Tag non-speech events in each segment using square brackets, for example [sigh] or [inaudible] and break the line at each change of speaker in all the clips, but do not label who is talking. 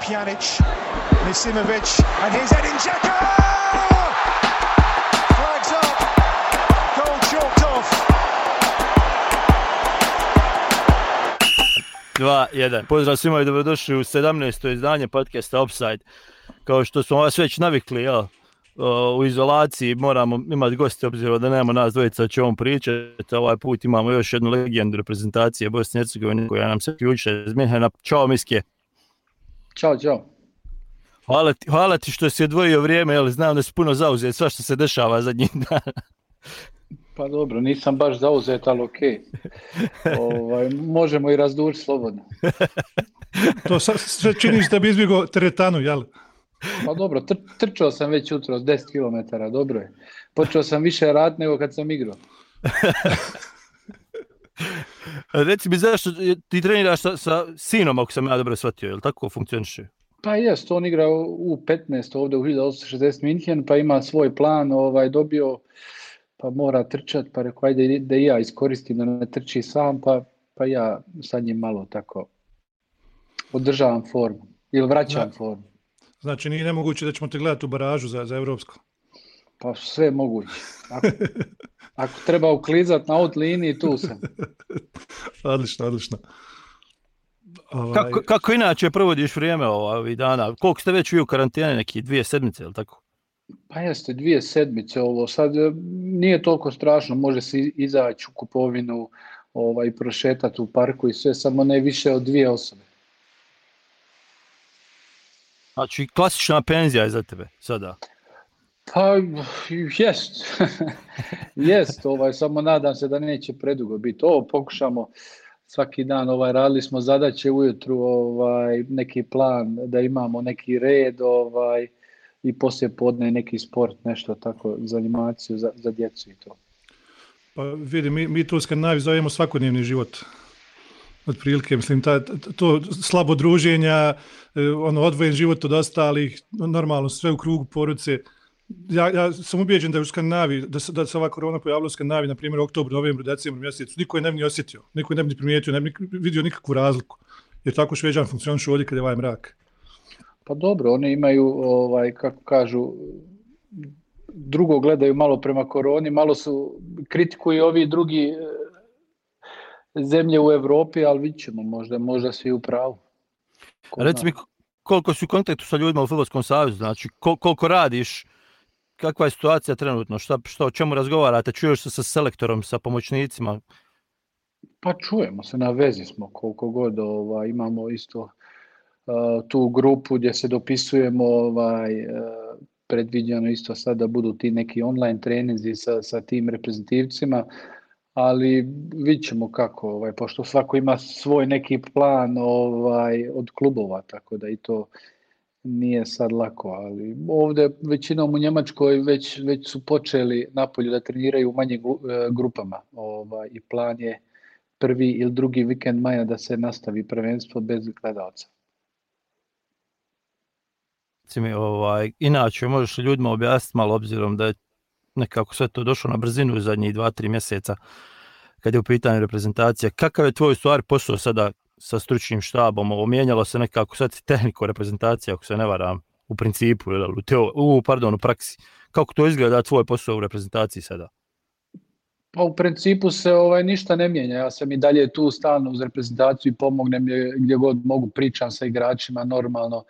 Pjanic, Misimovic, and here's Edin Dzeko! Flags up, goal chalked off.
2-1. Pozdrav svima i dobrodošli u 17. izdanje podcasta Offside. Kao što smo vas već navikli, jel, u izolaciji moramo imati goste obzirom da nemamo nas dvojica o čemu pričati. Ovaj put imamo još jednu legendu reprezentacije Bosne i Hercegovine koja nam se ključe iz Minhena. Ćao Miske.
Ćao, ćao.
Hvala ti, hvala ti što si odvojio vrijeme, jel znam da si puno zauzet sva što se dešava zadnjih dana. [laughs]
Pa dobro, nisam baš zauzet, ali ok. [laughs] ovaj, možemo i razdući slobodno. [laughs]
to sve činiš da bi izbjegao teretanu, jel?
Pa dobro, tr trčao sam već jutro s 10 km, dobro je. Počeo sam više rad nego kad sam igrao.
Reci mi zašto ti treniraš sa, sa sinom, ako sam ja dobro shvatio, je li tako funkcioniše?
Pa jest, on igra u 15 ovdje u 1860 Minhen, pa ima svoj plan, ovaj dobio, pa mora trčat, pa rekao ajde da i ja iskoristim da ne trči sam, pa, pa ja sa njim malo tako održavam formu ili vraćam formu.
Znači nije nemoguće da ćemo te gledati u baražu za, za Evropsko?
Pa sve moguće. Ako, [laughs] ako treba uklizat na out liniji, tu sam. [laughs]
odlično, odlično.
Ovaj... Kako, kako inače provodiš vrijeme ovih dana? Koliko ste već vi u karantene, neki dvije sedmice, ili tako?
Pa jeste, dvije sedmice ovo. Sad e, nije toliko strašno, može se izaći u kupovinu, ovaj, prošetati u parku i sve, samo ne više od dvije osobe.
Znači, klasična penzija je za tebe sada.
Pa, jest. [laughs] jest, ovaj, samo nadam se da neće predugo biti. Ovo pokušamo svaki dan, ovaj, radili smo zadaće ujutru, ovaj, neki plan, da imamo neki red, ovaj, i poslije podne neki sport, nešto tako, za animaciju, za, za djecu i to.
Pa vidi, mi, mi tu u Skandinaviji zovemo svakodnevni život otprilike, mislim, ta, to slabo druženja, e, ono, odvojen život od ostalih, normalno sve u krugu porodice. Ja, ja sam ubijeđen da je u Skandinaviji, da se, da se ova korona pojavila u Skandinaviji, na primjer, oktober, novembru, decembru mjesecu, niko je ne bi ni osjetio, niko je ne bi primijetio, ne bi vidio nikakvu razliku. Jer tako šveđan funkcionišu ovdje kada je ovaj mrak.
Pa dobro, oni imaju, ovaj, kako kažu, drugo gledaju malo prema koroni, malo su kritikuju ovi drugi zemlje u Europi, ali vidit ćemo, možda, možda svi u pravu.
Reci mi, koliko si u kontaktu sa ljudima u Futbolskom savjezu, znači kol, koliko radiš, kakva je situacija trenutno, šta, šta, o čemu razgovarate, čuješ se sa selektorom, sa pomoćnicima?
Pa čujemo se, na vezi smo koliko god ovaj, imamo isto uh, tu grupu gdje se dopisujemo ovaj, uh, predviđeno isto sad da budu ti neki online treninzi sa, sa tim reprezentativcima, ali vidit ćemo kako, ovaj, pošto svako ima svoj neki plan ovaj, od klubova, tako da i to nije sad lako, ali ovdje većinom u Njemačkoj već, već su počeli napolju da treniraju u manjim e, grupama ovaj, i plan je prvi ili drugi vikend maja da se nastavi prvenstvo bez gledalca.
Ovaj, inače, možeš ljudima objasniti malo obzirom da je nekako sve to došlo na brzinu u zadnjih dva, tri mjeseca kad je u pitanju reprezentacija. Kakav je tvoj stvar posao sada sa stručnim štabom? Ovo mijenjalo se nekako sad tehniku reprezentacije, ako se ne varam, u principu, u, teo, u, pardon, u praksi. Kako to izgleda tvoj posao u reprezentaciji sada?
Pa u principu se ovaj ništa ne mijenja. Ja sam i dalje tu stalno uz reprezentaciju i pomognem gdje god mogu, pričam sa igračima normalno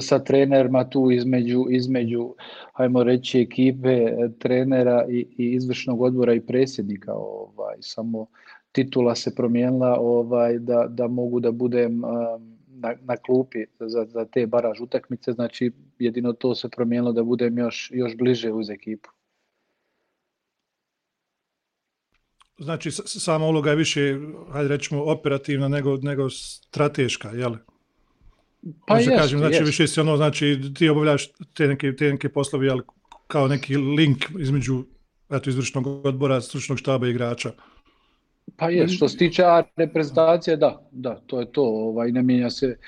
sa trenerima tu između, između hajmo reći, ekipe, trenera i, i izvršnog odbora i predsjednika. Ovaj, samo titula se promijenila ovaj, da, da mogu da budem um, na, na klupi za, za te baraž utakmice, znači jedino to se promijenilo da budem još, još bliže uz ekipu.
Znači, sama uloga je više, hajde rećemo, operativna nego, nego strateška, jel? Pa jest, kažem, znači jest. više si ono, znači ti obavljaš te neke, te neke poslovi, ali kao neki link između eto, izvršnog odbora, stručnog štaba i igrača.
Pa je, što se tiče reprezentacije, da, da, to je to, ovaj, ne mijenja se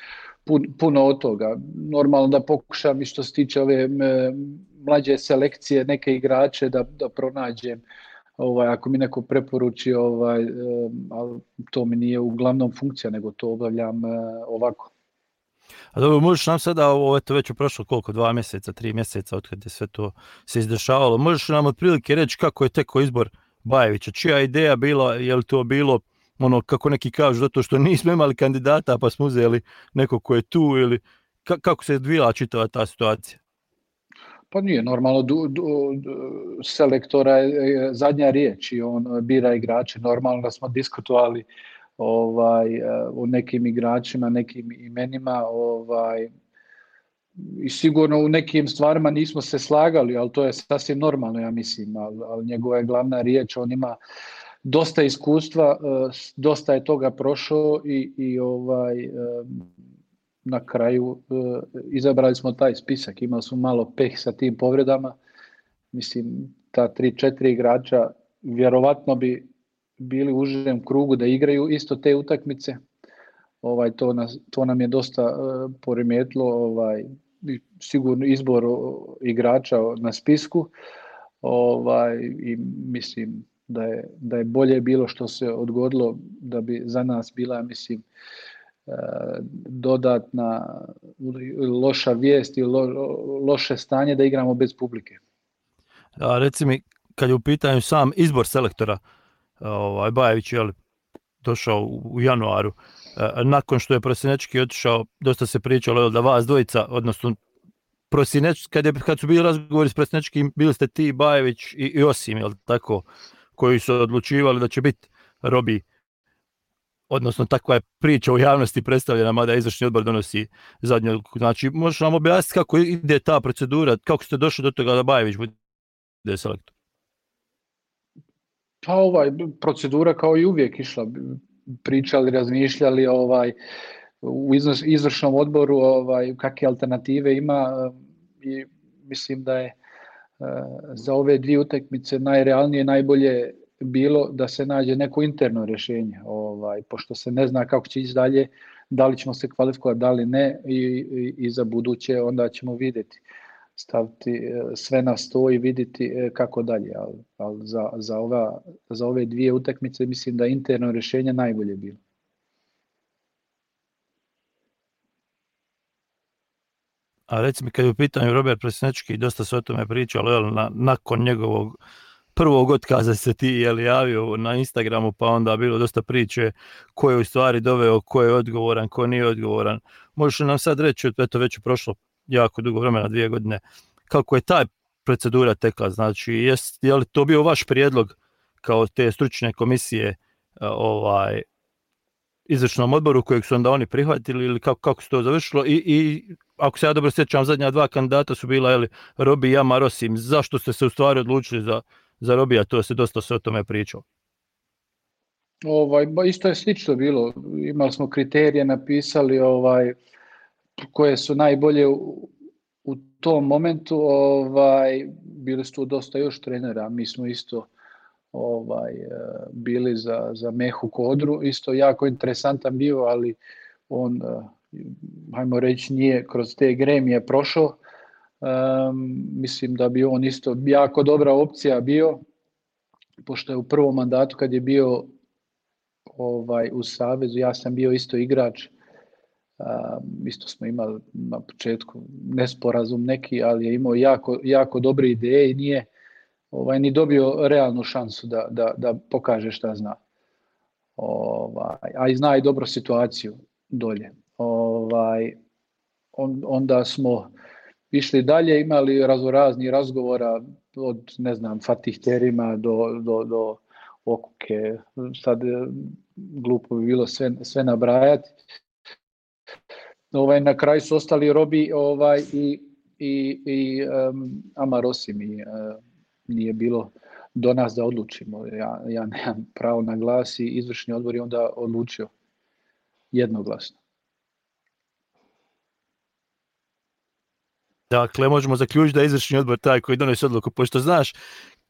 pun, puno od toga. Normalno da pokušam i što se tiče ove mlađe selekcije, neke igrače da, da pronađem, ovaj, ako mi neko preporuči, ovaj, ali to mi nije uglavnom funkcija, nego to obavljam ovako.
A dobro, možeš nam sada, ovo eto već je prošlo koliko, dva mjeseca, tri mjeseca od kada je sve to se izdešavalo, možeš nam otprilike reći kako je teko izbor Bajevića, čija ideja bila, je li to bilo ono kako neki kažu zato što nismo imali kandidata pa smo uzeli neko ko je tu ili kako se odvijala čitava ta situacija?
Pa nije normalno, selektora je zadnja riječ i on bira igrače. Normalno da smo diskutovali ovaj, o nekim igračima, nekim imenima ovaj, i sigurno u nekim stvarima nismo se slagali, ali to je sasvim normalno, ja mislim, ali, ali njegova je glavna riječ, on ima dosta iskustva, dosta je toga prošao i, i ovaj, na kraju izabrali smo taj spisak, imali smo malo peh sa tim povredama, mislim, ta tri, četiri igrača vjerovatno bi bili u užem krugu da igraju isto te utakmice. Ovaj to nas to nam je dosta uh, poremetilo ovaj sigurno izbor igrača na spisku. Ovaj i mislim da je da je bolje bilo što se odgodilo da bi za nas bila mislim uh, dodatna loša vijest i lo, loše stanje da igramo bez publike.
A reci mi kad je u pitanju sam izbor selektora, ovaj, Bajević je došao u januaru. E, nakon što je Prosinečki otišao, dosta se pričalo da vas dvojica, odnosno Prosinečki, kad, je, kad su bili razgovori s Prosinečkim, bili ste ti, Bajević i, i Osim, jel tako, koji su odlučivali da će biti Robi odnosno takva je priča u javnosti predstavljena, mada izvršni odbor donosi zadnju odluku. Znači, možeš nam objasniti kako ide ta procedura, kako ste došli do toga da Bajević bude selektor?
Pa ovaj, procedura kao i uvijek išla, pričali, razmišljali ovaj, u izvršnom odboru ovaj, kakve alternative ima i mislim da je e, za ove dvije utakmice najrealnije, najbolje bilo da se nađe neko interno rješenje, ovaj, pošto se ne zna kako će ići dalje, da li ćemo se kvalifikovati, da li ne i, i, i za buduće onda ćemo vidjeti staviti e, sve na sto i vidjeti e, kako dalje, ali, ali za, za, ova, za ove dvije utakmice mislim da interno rješenje najbolje bilo.
A reci mi kad je u pitanju Robert Presnečki, dosta se o tome pričalo, jel, na, nakon njegovog prvog otkaza se ti jel, javio na Instagramu, pa onda bilo dosta priče ko je u stvari doveo, ko je odgovoran, ko nije odgovoran. Možeš nam sad reći, eto već je prošlo jako dugo vremena, dvije godine, kako je ta procedura tekla, znači jest, je li to bio vaš prijedlog kao te stručne komisije ovaj izvršnom odboru kojeg su onda oni prihvatili ili kako, kako se to završilo? I, i ako se ja dobro sjećam zadnja dva kandidata su bila ili Robi i Jama Rosim, zašto ste se u stvari odlučili za, za Robija, to se dosta se o tome pričao.
Ovaj, isto je slično bilo, imali smo kriterije, napisali ovaj, koje su najbolje u, u tom momentu, ovaj, bili su tu dosta još trenera, mi smo isto ovaj bili za, za Mehu Kodru, isto jako interesantan bio, ali on, hajmo reći, nije kroz te gremije prošao. Um, mislim da bi on isto jako dobra opcija bio, pošto je u prvom mandatu kad je bio ovaj u Savezu, ja sam bio isto igrač, isto smo imali na početku nesporazum neki, ali je imao jako, jako dobre ideje i nije ovaj, ni dobio realnu šansu da, da, da pokaže šta zna. Ovaj, a i zna i dobro situaciju dolje. Ovaj, on, onda smo išli dalje, imali raznorazni razgovora od, ne znam, Fatih Terima do, do, do Okuke, sad glupo bi bilo sve, sve nabrajati ovaj, na kraju su ostali Robi ovaj, i, i, i um, Amarosim i uh, nije bilo do nas da odlučimo. Ja, ja nemam pravo na glas i izvršni odbor je onda odlučio jednoglasno.
Dakle, možemo zaključiti da je izvršni odbor taj koji donosi odluku, pošto znaš,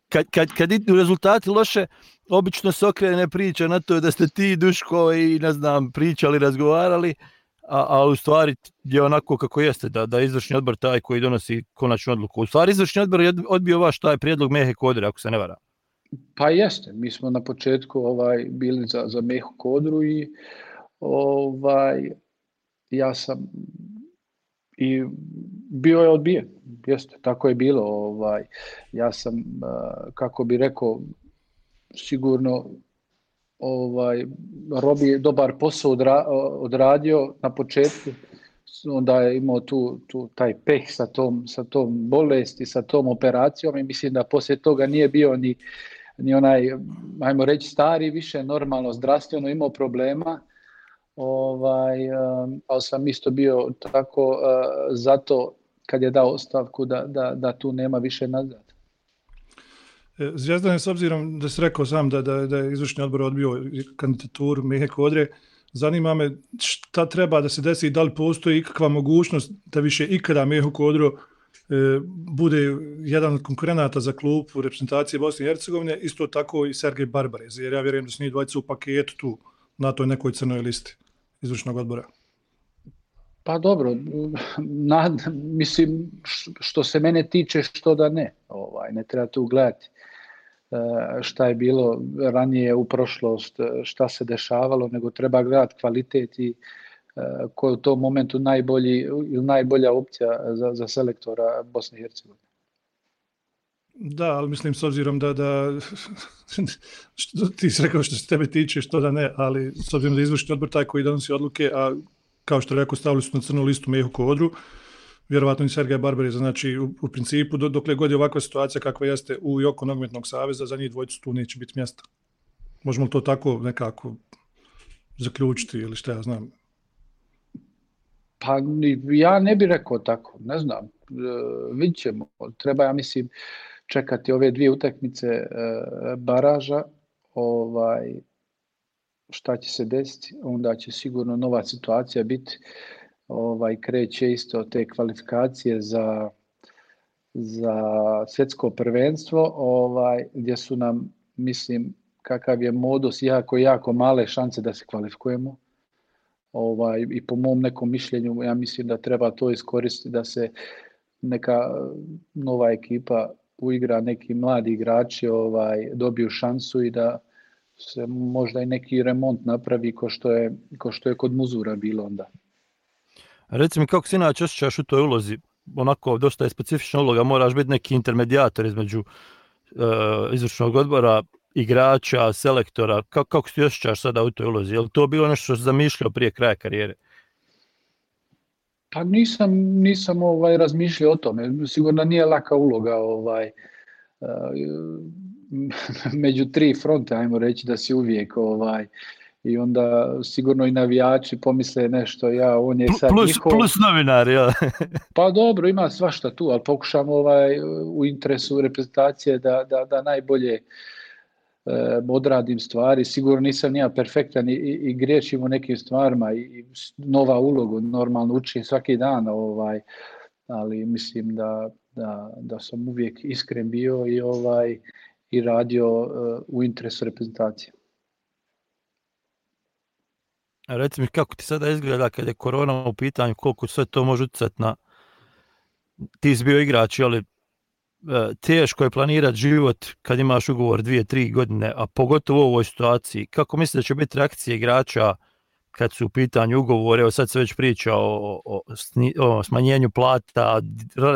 kad, kad, kad idu rezultati loše, obično se okrene priča na to da ste ti, Duško, i ne znam, pričali, razgovarali, a, a u stvari je onako kako jeste, da, da izvršni odbor taj koji donosi konačnu odluku. U stvari izvršni odbor je odbio vaš taj prijedlog Mehe Kodre, ako se ne vara.
Pa jeste, mi smo na početku ovaj bili za, za Mehu Kodru i ovaj, ja sam i bio je odbijen. Jeste, tako je bilo. Ovaj, ja sam, kako bi rekao, sigurno ovaj, Robi dobar posao odra, odradio na početku, onda je imao tu, tu taj peh sa tom, sa tom bolesti, sa tom operacijom i mislim da poslije toga nije bio ni, ni onaj, ajmo reći, stari više normalno zdravstveno imao problema, ovaj, ali sam isto bio tako uh, zato kad je dao ostavku da, da, da tu nema više nazad.
E, Zvijezdan je s obzirom da se rekao sam da, da, da je izvršni odbor odbio kandidaturu Mihe Kodre, zanima me šta treba da se desi i da li postoji ikakva mogućnost da više ikada Miho Kodro e, bude jedan od konkurenata za klub u reprezentaciji Bosne i Hercegovine, isto tako i Sergej Barbarez, jer ja vjerujem da su njih dvojica u paketu tu na toj nekoj crnoj listi izvršnog odbora.
Pa dobro, na, mislim što se mene tiče što da ne, ovaj, ne treba tu gledati šta je bilo ranije u prošlost, šta se dešavalo, nego treba gledati kvalitet i e, ko je u tom momentu najbolji najbolja opcija za, za selektora Bosne i Hercegovine.
Da, ali mislim s obzirom da, da [laughs] što, ti si rekao što se tebe tiče, što da ne, ali s obzirom da izvršni odbor taj koji donosi odluke, a kao što rekao, stavili su na crnu listu Mehu Kodru, vjerovatno i Sergej Barbariza, znači u, u principu do, dokle god je ovakva situacija kakva jeste u i oko nogometnog saveza, za njih dvojicu tu neće biti mjesta. Možemo li to tako nekako zaključiti ili šta ja znam?
Pa ja ne bih rekao tako, ne znam, e, vidit ćemo. Treba, ja mislim, čekati ove dvije utakmice e, baraža, ovaj, šta će se desiti, onda će sigurno nova situacija biti, ovaj, kreće isto te kvalifikacije za, za svjetsko prvenstvo, ovaj, gdje su nam, mislim, kakav je modus, jako, jako male šanse da se kvalifikujemo. Ovaj, I po mom nekom mišljenju, ja mislim da treba to iskoristiti, da se neka nova ekipa uigra, neki mladi igrači ovaj, dobiju šansu i da se možda i neki remont napravi ko što je, ko što je kod Muzura bilo onda.
Reci mi kako se inače osjećaš u toj ulozi? Onako, dosta je specifična uloga, moraš biti neki intermedijator između uh, izvršnog odbora, igrača, selektora. Kako, kako se osjećaš sada u toj ulozi? Je li to bilo nešto što si zamišljao prije kraja karijere?
Pa nisam, nisam ovaj razmišljao o tome. Sigurno nije laka uloga ovaj, uh, [laughs] među tri fronte, ajmo reći da si uvijek ovaj, i onda sigurno i navijači pomisle nešto, ja, on je sad
plus, njihov... Plus novinar, ja. [laughs]
pa dobro, ima svašta tu, ali pokušam ovaj, u interesu reprezentacije da, da, da najbolje e, odradim stvari. Sigurno nisam nija perfektan i, i, i griješim u nekim stvarima i, i nova ulogu, normalno učim svaki dan, ovaj, ali mislim da, da, da sam uvijek iskren bio i ovaj i radio uh, u interesu reprezentacije.
Reci mi kako ti sada izgleda kad je korona u pitanju, koliko sve to može utjecati na... Ti si bio igrač, ali e, teško je planirati život kad imaš ugovor dvije, tri godine, a pogotovo u ovoj situaciji. Kako misliš da će biti reakcije igrača kad su u pitanju ugovore, evo sad se već priča o smanjenju plata,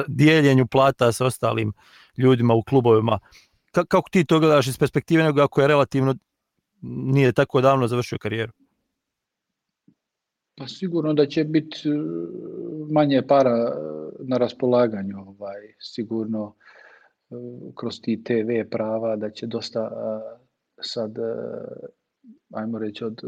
dijeljenju plata sa ostalim ljudima u klubovima kako ti to gledaš iz perspektive nego ako je relativno nije tako davno završio karijeru?
Pa sigurno da će biti e, manje para e, na raspolaganju, ovaj, sigurno e, kroz ti TV prava da će dosta sad ajmo reći od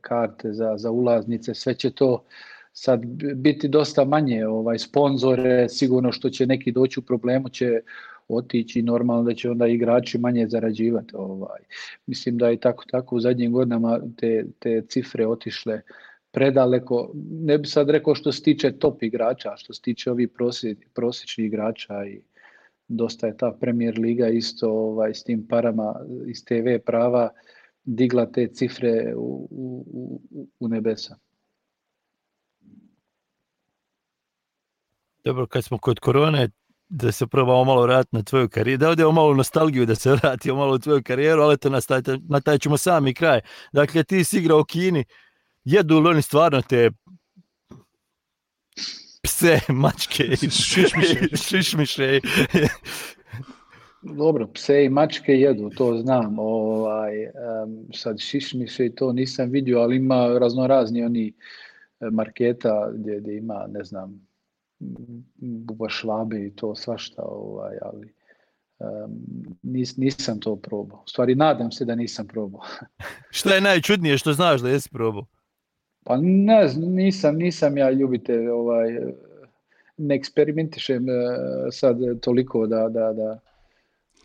karte za, za ulaznice, sve će to sad biti dosta manje ovaj sponzore, sigurno što će neki doći u problemu će otići normalno da će onda igrači manje zarađivati. Ovaj. Mislim da je tako tako u zadnjim godinama te, te cifre otišle predaleko. Ne bi sad rekao što se tiče top igrača, što se tiče ovih prosječnih igrača i dosta je ta Premier Liga isto ovaj, s tim parama iz TV prava digla te cifre u, u, u nebesa.
Dobro, kad smo kod korone, da se probamo malo vratiti na tvoju karijeru, da odemo malo nostalgiju da se vratimo malo u tvoju karijeru, ali to na taj ćemo sami kraj. Dakle, ti si igrao u Kini, jedu li oni stvarno te pse, [laughs] mačke, [laughs]
Šišmiše. [laughs]
šišmiše.
Dobro, pse i mačke jedu, to znam. Ovaj, sad šišmiše i to nisam vidio, ali ima raznorazni oni e, marketa gdje, gdje ima, ne znam, buba švabe i to svašta, ovaj, ali nis, nisam to probao. U stvari, nadam se da nisam probao.
Šta je najčudnije što znaš da jesi probao?
Pa ne, nisam, nisam ja ljubitelj, ovaj, ne eksperimentišem e, sad toliko da, da, da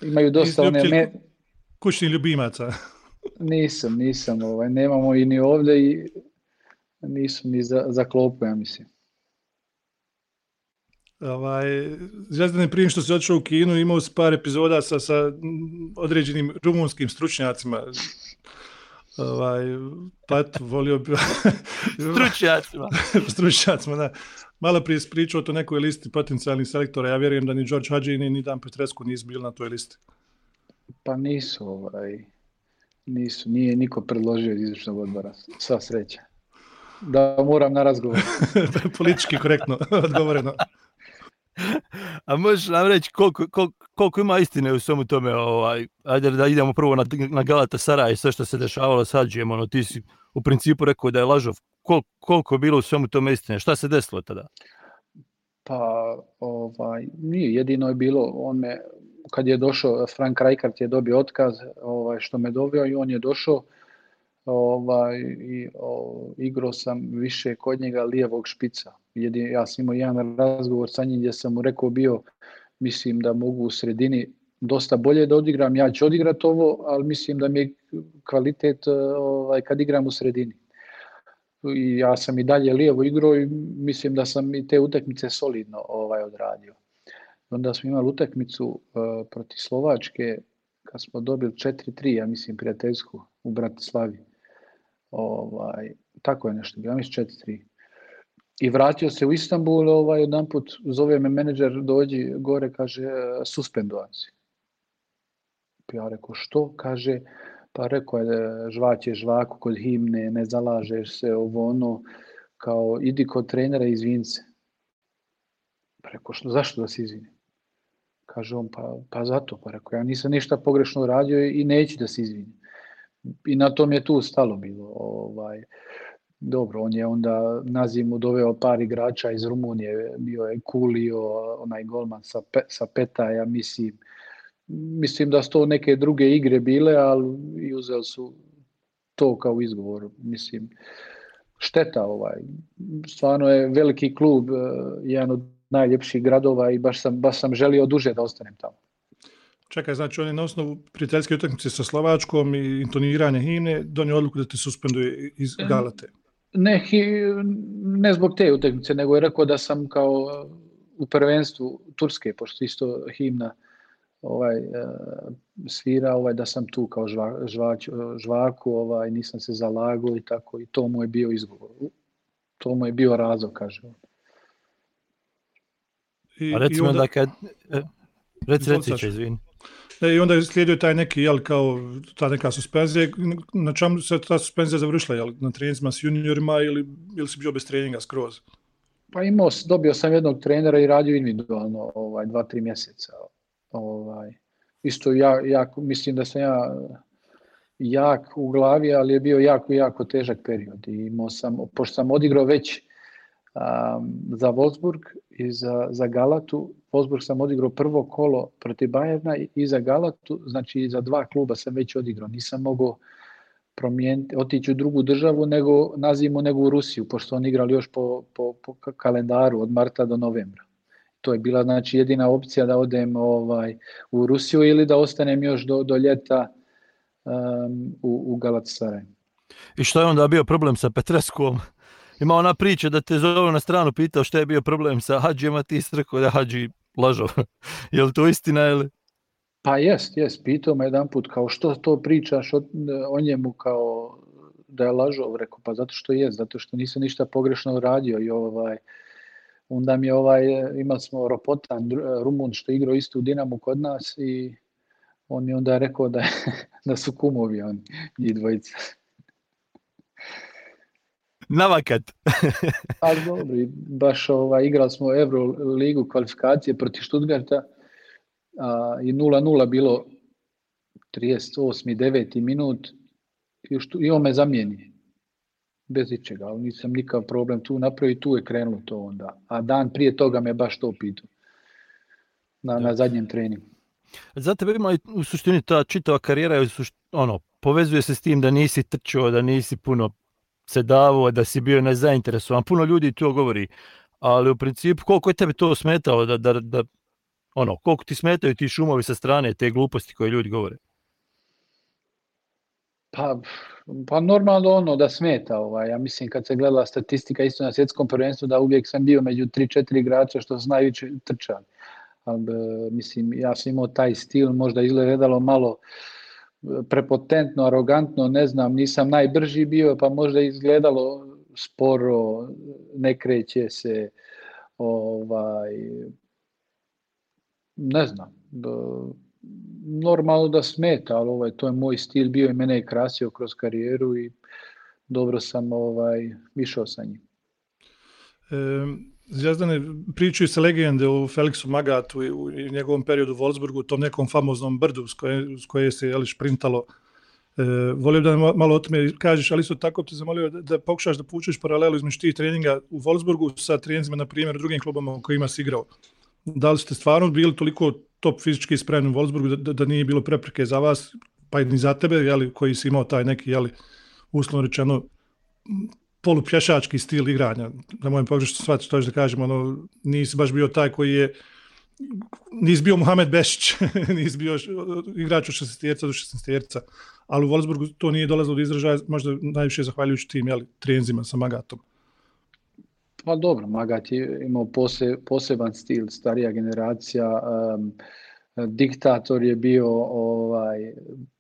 imaju dosta one... Me,
Kućnih ljubimaca. [laughs]
nisam, nisam, ovaj, nemamo i ni ovdje i nisu ni za, za klopu, ja mislim.
Ovaj, Zvezdane prije što se otišao u Kinu imao si par epizoda sa, sa određenim rumunskim stručnjacima. Ovaj, pa eto, volio bi... [laughs]
Stručnjacima. [laughs]
stručnjacima, da. Malo prije pričao o to nekoj listi potencijalnih selektora. Ja vjerujem da ni George Hadži ni, ni Dan Petrescu nisu bili na toj listi.
Pa nisu, ovaj, nisu, nije niko predložio iz izvršnog odbora, sva sreća. Da moram na razgovor. [laughs]
Politički korektno odgovoreno.
A možeš nam reći koliko, koliko, koliko ima istine u svemu tome, ovaj, ajde da idemo prvo na, na Galata Saraj i sve što se dešavalo s Hadžijem, ono, ti si u principu rekao da je lažov, Kol, koliko je bilo u svemu tome istine, šta se desilo tada?
Pa, ovaj, nije, jedino je bilo, on me, kad je došao, Frank Rijkaard je dobio otkaz, ovaj, što me doveo i on je došao, ovaj, i igrao sam više kod njega lijevog špica. Jedin, ja sam imao jedan razgovor sa njim gdje sam mu rekao bio, mislim da mogu u sredini dosta bolje da odigram, ja ću odigrat ovo, ali mislim da mi je kvalitet ovaj, kad igram u sredini. I ja sam i dalje lijevo igrao i mislim da sam i te utakmice solidno ovaj odradio. Onda smo imali utakmicu uh, protiv Slovačke kad smo dobili 4-3, ja mislim prijateljsku u Bratislavi. Ovaj, tako je nešto, ja mislim 4-3. I vratio se u Istanbul, ovaj, jedan put zove me menadžer, dođi gore, kaže, suspendovan. Ja rekao, što? Kaže, pa rekao je, žvać je žvaku kod himne, ne zalažeš se, ovo ono, kao, idi kod trenera izvin se. Pa rekao, što, zašto da se izvini? Kaže on, pa, pa zato, pa rekao, ja nisam ništa pogrešno radio i neću da se izvinim. I na tom je tu stalo bilo. Ovaj, dobro, on je onda na zimu doveo par igrača iz Rumunije, bio je Kulio, onaj golman sa, pe, sa Petaja, mislim, mislim da su to neke druge igre bile, ali i uzeli su to kao izgovor, mislim, šteta ovaj, stvarno je veliki klub, jedan od najljepših gradova i baš sam, baš sam želio duže da ostanem tamo.
Čekaj, znači on je na osnovu prijateljske utakmice sa Slovačkom i intoniranja himne donio odluku da te suspenduje iz Galate.
Ne, ne zbog te utakmice, nego je rekao da sam kao u prvenstvu Turske, pošto isto himna ovaj svira, ovaj da sam tu kao žva, žvač, žvaku, ovaj nisam se zalagao i tako i to mu je bio izgovor. To mu je bio razlog, kaže on.
I, A recimo onda, da kad... Reci, reci će, izvini.
I onda je slijedio taj neki, jel, kao ta neka suspenzija, na čemu se ta suspenzija završila, jel, na treninzima s juniorima ili, ili si bio bez treninga skroz?
Pa imao, dobio sam jednog trenera i radio individualno ovaj, dva, tri mjeseca. Ovaj, isto ja, jako, mislim da sam ja jak u glavi, ali je bio jako, jako težak period. I imao sam, pošto sam odigrao već um, za Wolfsburg i za, za Galatu. Wolfsburg sam odigrao prvo kolo protiv Bajerna i za Galatu, znači za dva kluba sam već odigrao. Nisam mogao promijeniti, otići u drugu državu nego nazivimo nego u Rusiju, pošto oni igrali još po, po, po kalendaru od marta do novembra. To je bila znači jedina opcija da odem ovaj u Rusiju ili da ostanem još do, do ljeta um, u, u Galatasaray.
I što je onda bio problem sa Petreskom? Ima ona priča da te zove na stranu pitao šta je bio problem sa Hadžijama, ti si rekao da Hadži lažo. [laughs] je li to istina ili?
Pa jest, jest. Pitao me jedan put kao što to pričaš o, njemu kao da je lažov. Rekao pa zato što jest, zato što nisam ništa pogrešno uradio i ovaj onda mi je ovaj, imali smo Ropotan, Rumun što igrao isto u Dinamu kod nas i on je onda rekao da, [laughs] da su kumovi oni, njih dvojica.
Navakat. [laughs]
Ali dobro, baš ovaj, igrali smo Euro ligu kvalifikacije protiv Stuttgarta a, i 0-0 bilo 38. 9. minut i, što, i on me zamijeni bez ičega, ali nisam nikav problem tu napravio i tu je krenulo to onda. A dan prije toga me baš to pitao na, na zadnjem treningu.
Za tebe ima u suštini ta čitava karijera je ono, povezuje se s tim da nisi trčao, da nisi puno se davo, da si bio nezainteresovan. Puno ljudi to govori, ali u principu koliko je tebi to smetalo da, da, da ono, koliko ti smetaju ti šumovi sa strane, te gluposti koje ljudi govore?
Pa, pa normalno ono da smeta. Ovaj. Ja mislim kad se gledala statistika isto na svjetskom prvenstvu da uvijek sam bio među 3-4 igrača što su najviše trčali. Ali, mislim, ja sam imao taj stil, možda izgledalo malo prepotentno, arogantno, ne znam, nisam najbrži bio, pa možda izgledalo sporo, ne kreće se, ovaj, ne znam, normalno da smeta, ali ovaj, to je moj stil bio i mene je krasio kroz karijeru i dobro sam ovaj, išao sa njim.
Zvijezdane pričaju se legende o Felixu Magatu i u njegovom periodu u Wolfsburgu, tom nekom famoznom brdu s koje, s koje se jeli, šprintalo. E, volio da malo o tome kažeš, ali isto tako te zamolio da, da pokušaš da pučeš paralelu između tih treninga u Wolfsburgu sa treninzima, na primjer, u drugim klubama u kojima si igrao. Da li ste stvarno bili toliko top fizički spremni u Wolfsburgu da, da, nije bilo prepreke za vas, pa i za tebe, jeli, koji si imao taj neki, jeli, uslovno rečeno, polupješački stil igranja. Na mojem pogreštu shvatiti to da kažem, ono, nisi baš bio taj koji je nisi bio Mohamed Bešić, [laughs] nisi bio igrač od 16 do 16 ali u Wolfsburgu to nije dolazilo do izražaja, možda najviše zahvaljujući tim jeli, trenzima sa Magatom.
Pa dobro, Magat je imao pose, poseban stil, starija generacija, um, diktator je bio ovaj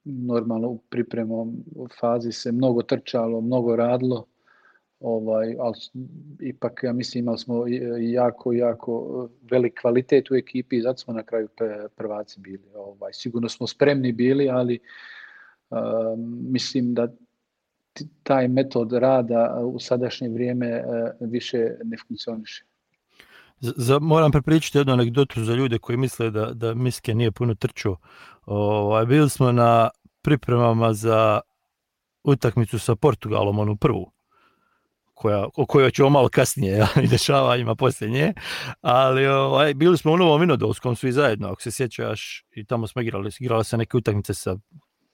normalno u pripremom fazi se mnogo trčalo, mnogo radilo, ovaj, ali ipak ja mislim imali smo jako, jako velik kvalitet u ekipi i zato smo na kraju prvaci bili. Ovaj, sigurno smo spremni bili, ali um, mislim da taj metod rada u sadašnje vrijeme uh, više ne funkcioniše.
Za, moram prepričati jednu anegdotu za ljude koji misle da, da Miske nije puno trčao. Ovaj, bili smo na pripremama za utakmicu sa Portugalom, onu prvu koja, o kojoj ćemo malo kasnije ja, i dešavanjima poslije nje, ali ovaj, bili smo u Novom Vinodolskom svi zajedno, ako se sjećaš, i tamo smo igrali, igrali se neke utakmice sa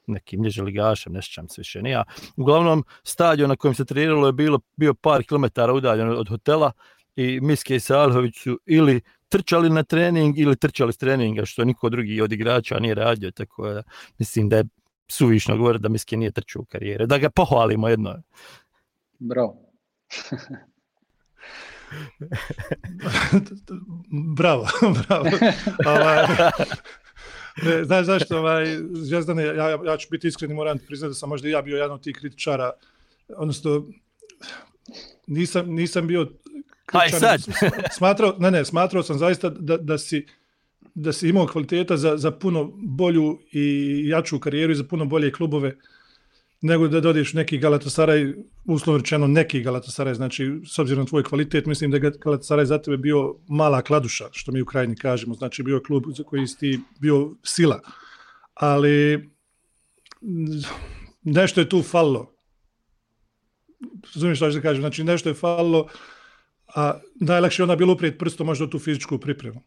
nekim niže ligašem, ne sjećam se više nija. Uglavnom, stadion na kojem se treniralo je bilo, bio par kilometara udaljen od hotela i Miske i Salhović su ili trčali na trening ili trčali s treninga, što niko drugi od igrača nije radio, tako da mislim da je suvišno govoriti da Miske nije trčao u karijere. Da ga pohvalimo jedno.
Bravo. [laughs]
bravo, [laughs] bravo. Ovaj, ne, znaš zašto, ovaj, Zvijezdane, ja, ja ću biti iskren i moram priznati da sam možda i ja bio jedan od tih kritičara, odnosno nisam, nisam bio
kritičar,
smatrao, ne, ne, smatrao sam zaista da, da si da si imao kvaliteta za, za puno bolju i jaču karijeru i za puno bolje klubove nego da dodiš neki Galatasaraj, uslovno rečeno neki Galatasaraj, znači s obzirom na tvoj kvalitet, mislim da je Galatasaraj za tebe bio mala kladuša, što mi u krajini kažemo, znači bio klub za koji si bio sila, ali nešto je tu falilo. Razumiješ što da kažem, znači nešto je falilo, a najlakše je onda bilo uprijeti prstom možda tu fizičku pripremu.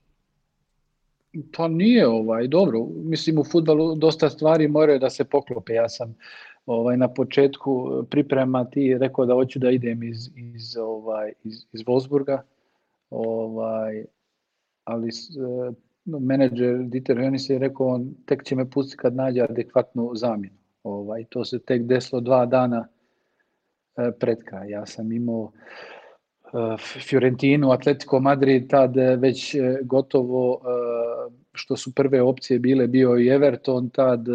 Pa nije ovaj, dobro. Mislim u futbalu dosta stvari moraju da se poklope. Ja sam ovaj, na početku priprema ti rekao da hoću da idem iz, iz, ovaj, iz, iz Wolfsburga, ovaj, ali uh, menadžer Dieter Hönis je rekao on tek će me pustiti kad nađe adekvatnu zamjenu. Ovaj, to se tek desilo dva dana uh, pred kraj. Ja sam imao uh, Fiorentinu, Atletico Madrid, tad već gotovo što su prve opcije bile bio i Everton, tad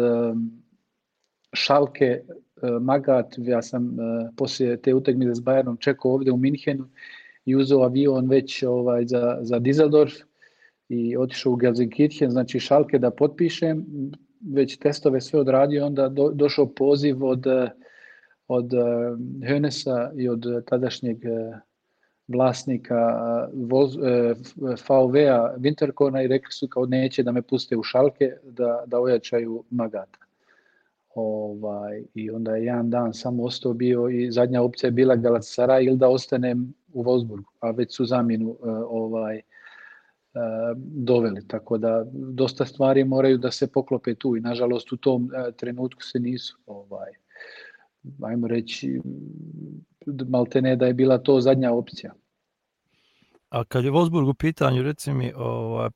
Šalke, e, Magat, ja sam e, poslije te utakmice s Bayernom čekao ovdje u Minhenu i uzeo avion već ovaj, za, za Düsseldorf i otišao u Gelsenkirchen, znači Šalke da potpišem, već testove sve odradio, onda do, došao poziv od od Hönesa i od tadašnjeg vlasnika VV-a Winterkorna i rekli su kao neće da me puste u šalke da, da ojačaju Magata. Ovaj, I onda je jedan dan samo ostao bio i zadnja opcija je bila Galatasaray ili da ostanem u Wolfsburgu, a već su zamjenu ovaj, doveli. Tako da dosta stvari moraju da se poklope tu i nažalost u tom trenutku se nisu ovaj, ajmo reći maltene da je bila to zadnja opcija.
A kad je Wolfsburg u pitanju, reci mi, ovaj,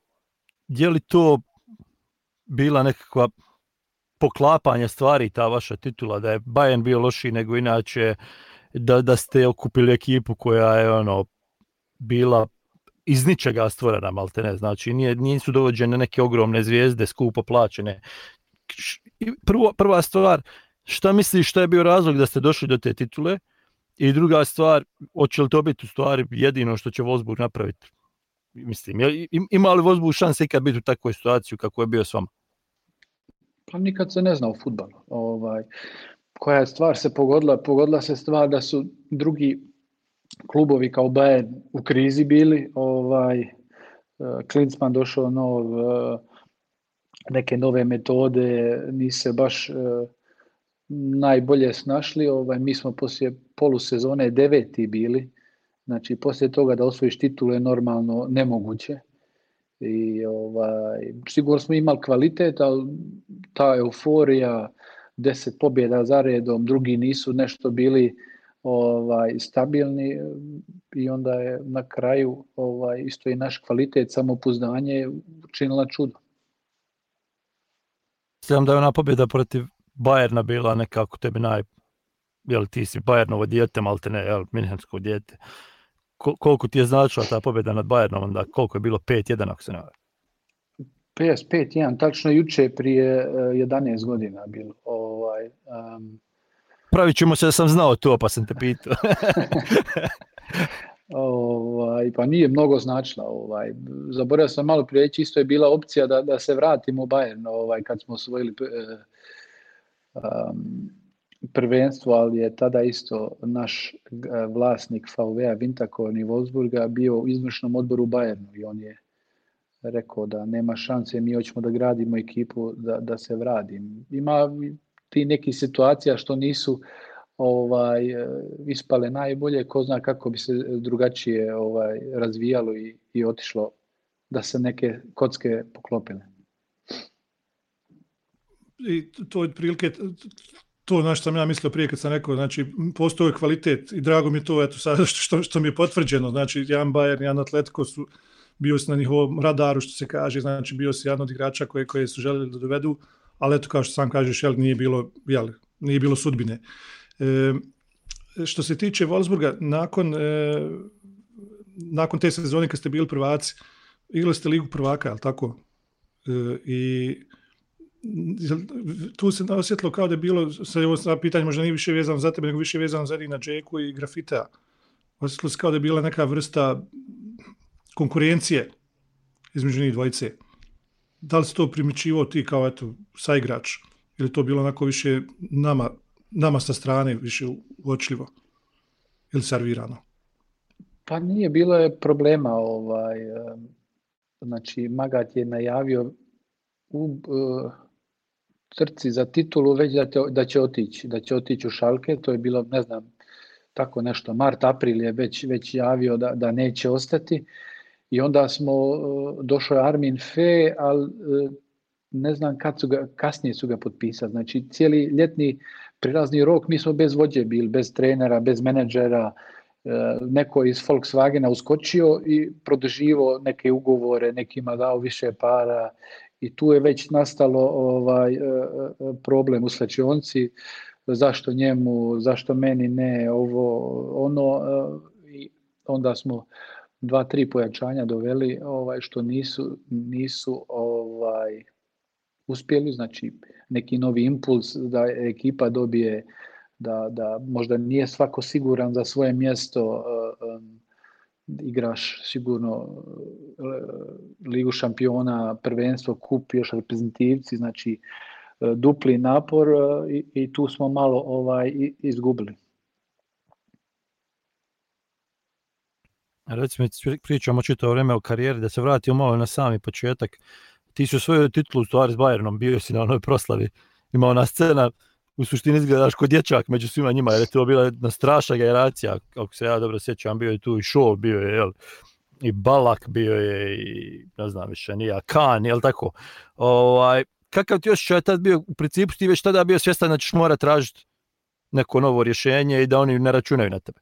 je li to bila nekakva poklapanje stvari ta vaša titula, da je Bayern bio lošiji nego inače, da, da ste okupili ekipu koja je ono bila iz ničega stvorena maltene, znači nije, nisu dovođene neke ogromne zvijezde, skupo plaćene. Prvo, prva stvar, šta misliš šta je bio razlog da ste došli do te titule? I druga stvar, hoće li to biti u stvari jedino što će Wolfsburg napraviti? Mislim, ima li Wolfsburg šanse ikad biti u takvoj situaciji kako je bio s vama?
Pa nikad se ne zna u futbalu. Ovaj, koja je stvar se pogodila? Pogodila se stvar da su drugi klubovi kao Bayern u krizi bili. Ovaj, Klinsman došao nov, neke nove metode, nisu se baš najbolje snašli. Ovaj, mi smo poslije polusezone deveti bili. Znači, poslije toga da osvojiš titulu je normalno nemoguće. I ovaj, sigurno smo imali kvalitet, ali ta euforija, deset pobjeda za redom, drugi nisu nešto bili ovaj stabilni i onda je na kraju ovaj isto i naš kvalitet, samopouzdanje učinila čudo.
Sjećam da je ona pobjeda protiv Bajerna bila nekako tebi naj... Jel ti si Bajernovo dijete, malte ne, jel, Minhensko dijete. Koliko ti je značila ta pobjeda nad Bajernom, onda koliko je bilo 5-1 ako se ne
PS 5-1, tačno juče prije 11 eh, godina bilo. Ovaj, um...
Pravit ćemo se da sam znao to, pa sam te pitao. [laughs] [laughs]
ovaj, pa nije mnogo značila. Ovaj. Zaboravio sam malo prijeći, isto je bila opcija da, da se vratimo u Bayern ovaj, kad smo osvojili um, prvenstvo, ali je tada isto naš vlasnik VV-a Vintakon i Wolfsburga bio u izvršnom odboru Bayernu i on je rekao da nema šanse, mi hoćemo da gradimo ekipu da, da se vradim. Ima ti neki situacija što nisu ovaj ispale najbolje, ko zna kako bi se drugačije ovaj razvijalo i, i otišlo da se neke kocke poklopile.
I to je prilike to na što sam ja mislio prije kad sam rekao, znači postoji kvalitet i drago mi je to eto sad [laughs] što, što mi je potvrđeno, znači Jan Bayern, Jan Atletico su bio si na njihovom radaru, što se kaže, znači bio si jedan od igrača koje, koje su željeli da dovedu, ali eto, kao što sam kažeš, jel, nije bilo, jel, nije bilo sudbine. E, što se tiče Wolfsburga, nakon, e, nakon te sezone kad ste bili prvaci, igrali ste ligu prvaka, jel tako? E, I tu se osjetilo kao da je bilo, sad ovo pitanje možda nije više vezano za tebe, nego više vezano za Edina Džeku i Grafita. Osjetilo se kao da je bila neka vrsta konkurencije između njih dvojice. Da li se to primičivo ti kao eto, saigrač ili to bilo onako više nama, nama sa strane više uočljivo ili servirano?
Pa nije bilo je problema. Ovaj, znači, Magat je najavio u uh, trci za titulu već da, te, da će otići, da će otići u Šalke, to je bilo, ne znam, tako nešto, mart, april je već, već javio da, da neće ostati. I onda smo, e, došao je Armin Fe, ali e, ne znam kad su ga, kasnije su ga potpisali. Znači cijeli ljetni prilazni rok mi smo bez vođe bili, bez trenera, bez menadžera, e, neko iz Volkswagena uskočio i produživo neke ugovore, nekima dao više para i tu je već nastalo ovaj problem u slačionci, zašto njemu, zašto meni ne, ovo, ono, i onda smo dva, tri pojačanja doveli ovaj što nisu nisu ovaj uspjeli, znači neki novi impuls da ekipa dobije da, da možda nije svako siguran za svoje mjesto igraš sigurno uh, ligu šampiona, prvenstvo, kup još reprezentativci, znači dupli napor i, i tu smo malo ovaj izgubili.
Recimo, pričamo čito vrijeme o karijeri, da se vratimo malo na sami početak. Ti si osvojio titulu u stvari s Bayernom, bio si na onoj proslavi. Ima ona scena, u suštini izgledaš kod dječak među svima njima, jer je to bila jedna strašna generacija, ako se ja dobro sjećam, bio je tu i Shaw, bio je, jel, i Balak bio je, i ne znam više, nije Kan, jel tako? Ovaj, kakav ti osjećaj tad bio, u principu ti već tada bio svjestan da ćeš mora tražiti neko novo rješenje i da oni ne računaju na tebe?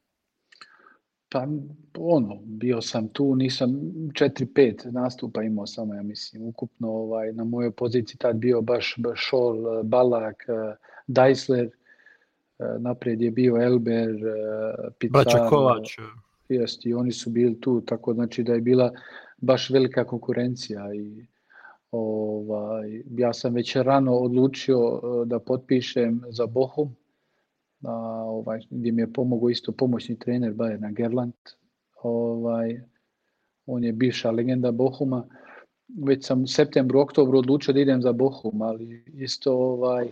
Pa ono, bio sam tu, nisam 4-5 nastupa imao samo, ja mislim, ukupno ovaj, na mojoj poziciji tad bio baš, baš Šol, Balak, Dajsler, naprijed je bio Elber,
Picar. Braća Kovač.
Jest, i oni su bili tu, tako znači da je bila baš velika konkurencija i ovaj, ja sam već rano odlučio da potpišem za Bohum, a, ovaj, gdje mi je pomogao isto pomoćni trener Bajerna Gerland. Ovaj, on je bivša legenda Bohuma. Već sam u septembru, oktobru odlučio da idem za Bohum, ali isto ovaj,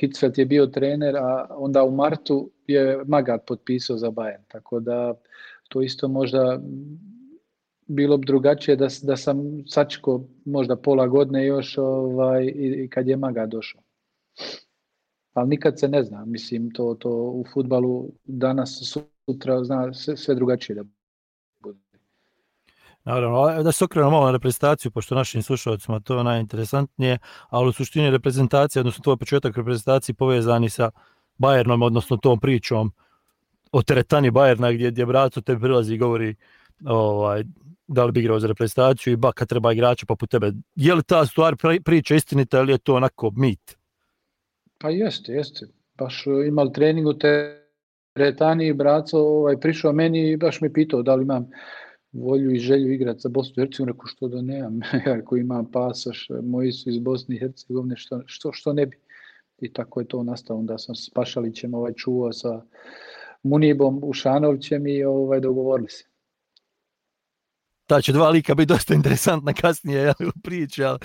Hitzfeld je bio trener, a onda u martu je Magat potpisao za Bayern. Tako da to isto možda bilo bi drugačije da, da sam sačko možda pola godine još ovaj, i, i kad je Magat došao ali nikad se ne zna. Mislim, to, to u futbalu danas, sutra zna sve, sve drugačije da bude.
Naravno, da se okrenemo malo na reprezentaciju, pošto našim slušalcima to je najinteresantnije, ali u suštini reprezentacija, odnosno tvoj početak reprezentacije povezani sa Bayernom, odnosno tom pričom o teretani Bayerna gdje, gdje braco te prilazi i govori ovaj, da li bi igrao za reprezentaciju i baka treba igrača poput tebe. Je li ta stvar priča istinita ili je to onako mit?
Pa jeste, jeste. Baš e, imali trening u teretani i braco ovaj, prišao meni i baš me pitao da li imam volju i želju igrati za Bosnu i Hercegovinu, rekao što da nemam, [laughs] ja ako imam pasaš, moji su iz Bosne i Hercegovine, što, što, što ne bi. I tako je to nastalo, onda sam s Pašalićem ovaj, čuvao sa Munibom Ušanovićem i ovaj, dogovorili se
ta će dva lika biti dosta interesantna kasnije jel, u priči, ali,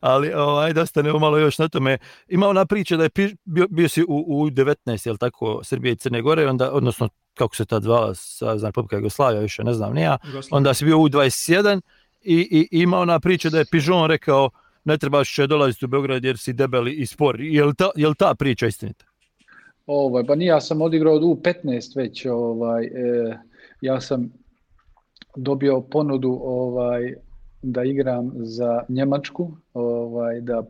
ali ovaj, dosta ne malo još na tome. Ima ona priča da je bio, bio si u, u 19, jel tako, Srbije i Crne Gore, onda, odnosno kako se ta zvala, Savezna Republika Jugoslavija, više ne znam, nija, onda si bio u 21 i, i ima ona priča da je Pižon rekao ne trebaš će dolaziti u Beograd jer si debeli i spor. Je li ta, je li ta priča istinita?
Ovaj, pa nije, ja sam odigrao u 15 već, ovaj, e, ja sam dobio ponudu ovaj da igram za Njemačku, ovaj da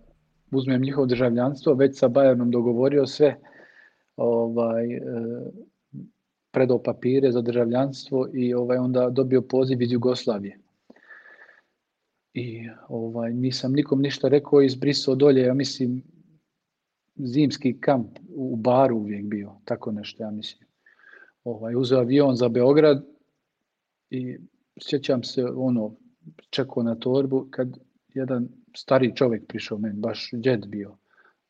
uzmem njihovo državljanstvo, već sa Bayernom dogovorio sve, ovaj e, predao papire za državljanstvo i ovaj onda dobio poziv iz Jugoslavije. I ovaj nisam nikom ništa rekao izbrisao dolje, ja mislim zimski kamp u baru uvijek bio, tako nešto ja mislim. Ovaj uzeo avion za Beograd i sjećam se ono, čekao na torbu kad jedan stari čovjek prišao meni, baš džed bio.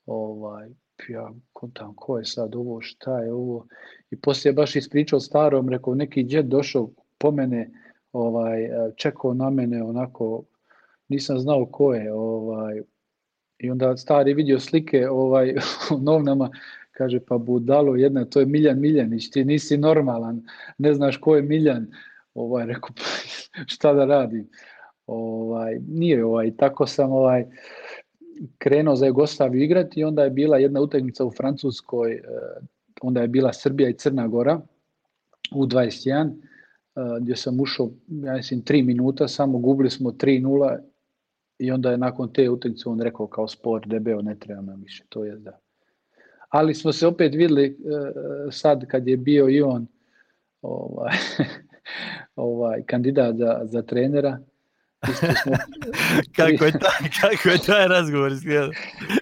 Ovaj, ja kontam ko je sad ovo, šta je ovo. I poslije baš ispričao starom, rekao neki džed došao po mene, ovaj, čekao na mene onako, nisam znao ko je. Ovaj, I onda stari vidio slike ovaj, [laughs] u novnama, kaže pa budalo jedna, to je Miljan Miljanić, ti nisi normalan, ne znaš ko je Miljan ovaj, rekao, [laughs] šta da radim. Ovaj, nije ovaj, tako sam ovaj, krenuo za Jugoslaviju igrati i onda je bila jedna utakmica u Francuskoj, eh, onda je bila Srbija i Crna Gora u 21, eh, gdje sam ušao, ja mislim, tri minuta, samo gubili smo 3-0 i onda je nakon te utakmice on rekao kao sport debeo, ne treba nam više, to je da. Ali smo se opet videli eh, sad kad je bio i on ovaj, [laughs] ovaj, kandidat za, za trenera. [laughs]
Kako, je taj, kako je taj razgovor izgledao?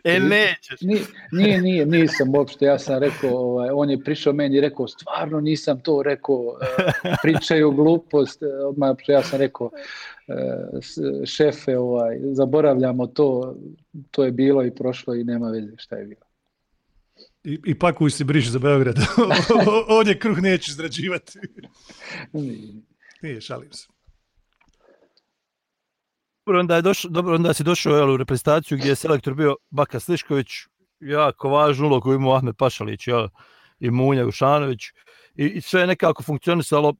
E, nećeš.
Nije, nije, nije, nisam uopšte, ja sam rekao, ovaj, on je prišao meni i rekao, stvarno nisam to rekao, eh, pričaju glupost, eh, odmah ja sam rekao, eh, šefe, ovaj, zaboravljamo to, to je bilo i prošlo i nema veze šta je bilo.
I, i pakuj se briš za Beograd. [laughs] Ovdje kruh neće izrađivati. [laughs] Nije, šalim se.
Dobro, onda, je došao, dobro, onda si došao jel, u reprezentaciju gdje je selektor bio Baka Slišković, jako važnu ulogu imao Ahmed Pašalić jel, i Munja Ušanović i, i sve je nekako funkcionisalo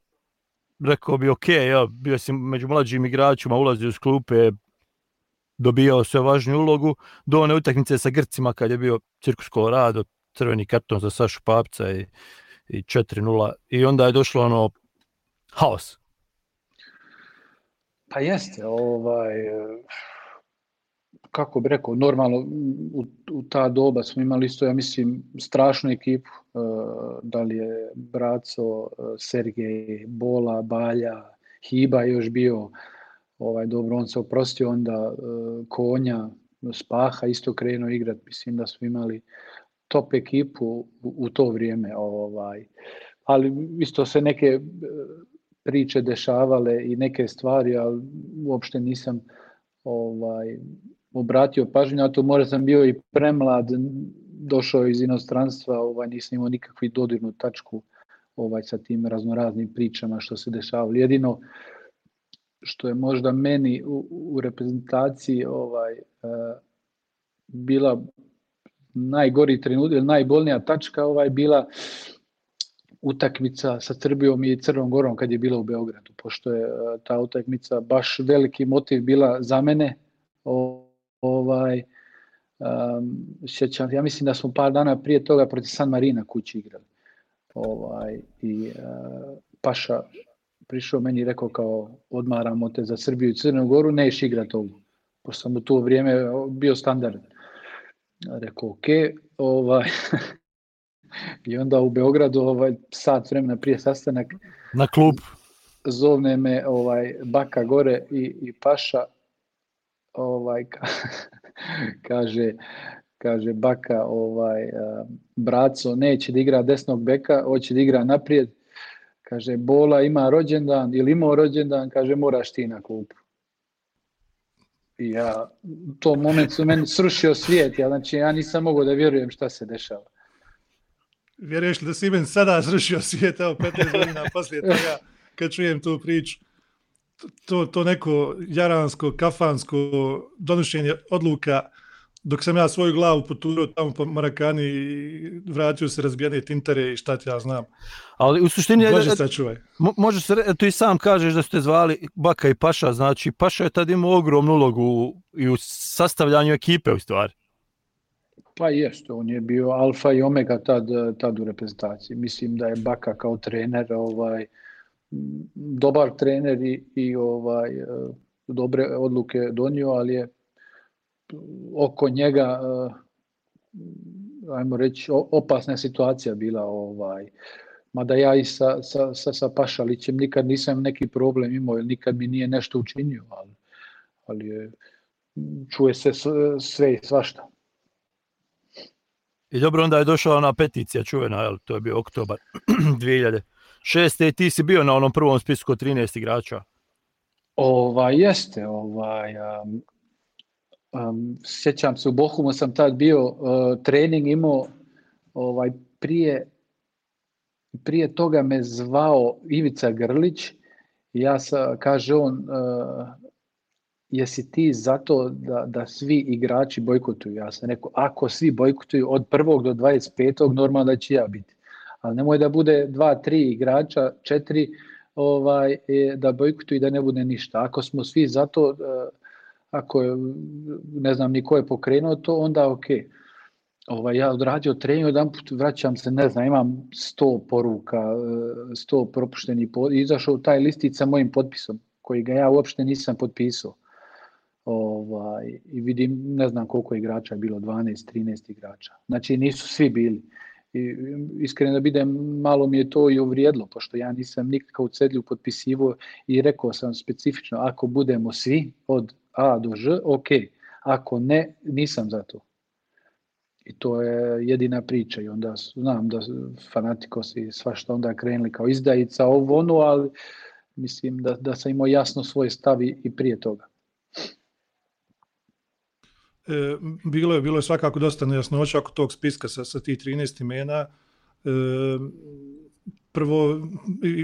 rekao bi ok, ja, bio si među mlađim igračima, ulazio iz klupe, dobijao sve važniju ulogu, do one utakmice sa Grcima kad je bio Cirkus Colorado, crveni karton za Sašu Papca i, i 4-0 i onda je došlo ono haos.
Pa jeste, ovaj, kako bi rekao, normalno u, u ta doba smo imali isto, ja mislim, strašnu ekipu, da li je Braco, Sergej, Bola, Balja, Hiba još bio, ovaj, dobro, on se oprostio, onda Konja, Spaha isto krenuo igrat, mislim da smo imali top ekipu u, u to vrijeme, ovaj, ali isto se neke priče dešavale i neke stvari, ali uopšte nisam ovaj, obratio pažnju, a to možda sam bio i premlad, došao iz inostranstva, ovaj, nisam imao nikakvu dodirnu tačku ovaj, sa tim raznoraznim pričama što se dešavalo. Jedino što je možda meni u, u reprezentaciji ovaj, uh, bila najgori trenutak najbolnija tačka ovaj bila utakmica sa Srbijom i Crnom Gorom kad je bila u Beogradu, pošto je uh, ta utakmica baš veliki motiv bila za mene. Ovaj, um, sjećam, ja mislim da smo par dana prije toga protiv San Marina kući igrali. Ovaj, I uh, Paša prišao meni i rekao kao odmaramo te za Srbiju i Crnu Goru, neš igrat ovu. Pošto sam u to vrijeme bio standard. Rekao, ok, ovaj, [laughs] i onda u Beogradu ovaj, sat vremena prije sastanak
na klub.
zovne me ovaj baka gore i, i paša ovaj ka, [laughs] kaže kaže baka ovaj braco neće da igra desnog beka hoće da igra naprijed. Kaže bola ima rođendan ili imao rođendan kaže moraš ti na klupu. I ja u tom momentu meni srušio svijet ja znači ja nisam mogao da vjerujem šta se dešava
Vjeruješ li da si meni sada srušio svijet, evo 15 godina poslije [laughs] toga, kad čujem tu priču, to, to neko jaransko, kafansko donošenje odluka, dok sam ja svoju glavu poturao tamo po Marakani i vratio se razbijene tintare i šta ti ja znam.
Ali u suštini...
Bože sačuvaj.
Može se, tu i sam kažeš da ste zvali Baka i Paša, znači Paša je tad imao ogromnu ulogu i u sastavljanju ekipe u stvari.
Pa jeste, on je bio alfa i omega tad, tad u reprezentaciji. Mislim da je Baka kao trener ovaj dobar trener i, i ovaj dobre odluke donio, ali je oko njega ajmo reći opasna situacija bila ovaj mada ja i sa, sa, sa, sa Pašalićem nikad nisam neki problem imao, nikad mi nije nešto učinio, ali, ali je, čuje se sve i svašta.
I dobro, onda je došla ona peticija čuvena, jel, to je bio oktobar [clears throat] 2006. I ti si bio na onom prvom spisku od 13 igrača.
Ovaj, jeste, ovaj, um, um, sjećam se, u Bohumu sam tad bio, uh, trening imao, ovaj, prije, prije toga me zvao Ivica Grlić, ja sa, kaže on, uh, jesi ti zato da, da svi igrači bojkotuju? Ja sam rekao, ako svi bojkotuju od prvog do 25. normalno da će ja biti. Ali nemoj da bude dva, tri igrača, četiri ovaj, da bojkotuju i da ne bude ništa. Ako smo svi zato, ako je, ne znam ni ko je pokrenuo to, onda ok. Ovaj, ja odradio trening, jedan put vraćam se, ne znam, imam sto poruka, sto propuštenih, izašao taj listic sa mojim potpisom, koji ga ja uopšte nisam potpisao ovaj, i vidim, ne znam koliko igrača je bilo, 12, 13 igrača. Znači nisu svi bili. I, iskreno da bidem, malo mi je to i uvrijedlo, pošto ja nisam nikakav cedlju potpisivo i rekao sam specifično, ako budemo svi od A do Ž, ok. Ako ne, nisam za to. I to je jedina priča i onda znam da fanatikosi svašta onda krenuli kao izdajica ovo ono, ali mislim da, da sam imao jasno svoj stav i prije toga.
E, bilo je bilo je svakako dosta nejasnoća oko tog spiska sa sa tih 13 imena. E, prvo,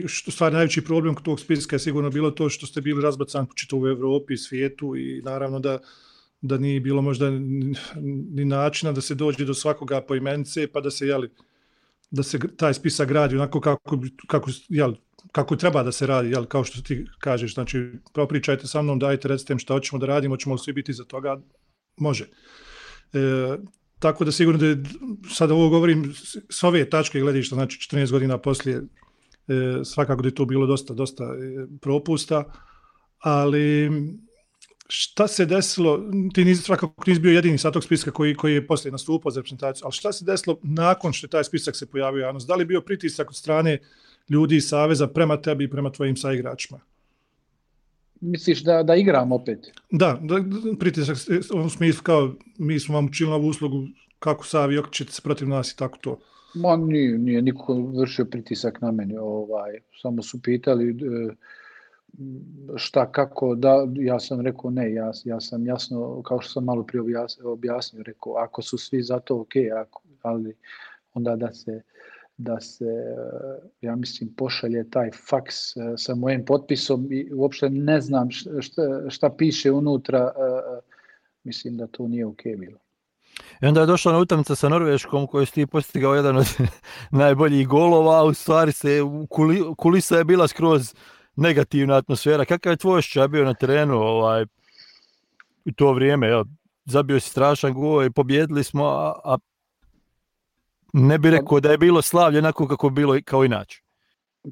što stvari najveći problem tog spiska je sigurno bilo to što ste bili razbacan po u Evropi, svijetu i naravno da, da nije bilo možda ni načina da se dođe do svakoga poimence pa da se, jeli, da se taj spisak gradi onako kako, kako, kako treba da se radi, jel, kao što ti kažeš, znači propričajte sa mnom, dajte, recite šta hoćemo da radimo, hoćemo li svi biti za toga, može. E, tako da sigurno da sada ovo govorim s ove tačke gledišta, znači 14 godina poslije, e, svakako da je to bilo dosta, dosta e, propusta, ali šta se desilo, ti nisi svakako nisi bio jedini sa tog spiska koji, koji je poslije nastupao za reprezentaciju, ali šta se desilo nakon što je taj spisak se pojavio javnost? Da li je bio pritisak od strane ljudi iz Saveza prema tebi i prema tvojim saigračima?
Misliš da, da igram opet?
Da, da pritisak u smislu kao mi smo vam učinili ovu uslugu kako Savi okrećete se protiv nas i tako to.
Ma nije, nije niko vršio pritisak na mene, ovaj, samo su pitali e, šta, kako, da, ja sam rekao ne, ja, ja sam jasno, kao što sam malo prije objasnio, objasnio rekao, ako su svi za to, ok, ako, ali onda da se, da se, ja mislim, pošalje taj faks e, sa mojim potpisom i uopšte ne znam šta, šta piše unutra, e, e, mislim da to nije ok bilo.
I onda je došla na utakmica sa Norveškom koju si ti postigao jedan od [laughs] najboljih golova, a u stvari se kulisa je bila skroz negativna atmosfera. Kakav je tvoj osjećaj bio na terenu ovaj, u to vrijeme? Jel? Zabio si strašan gol i pobjedili smo, a ne bi rekao da je bilo slavlje onako kako je bilo kao inače.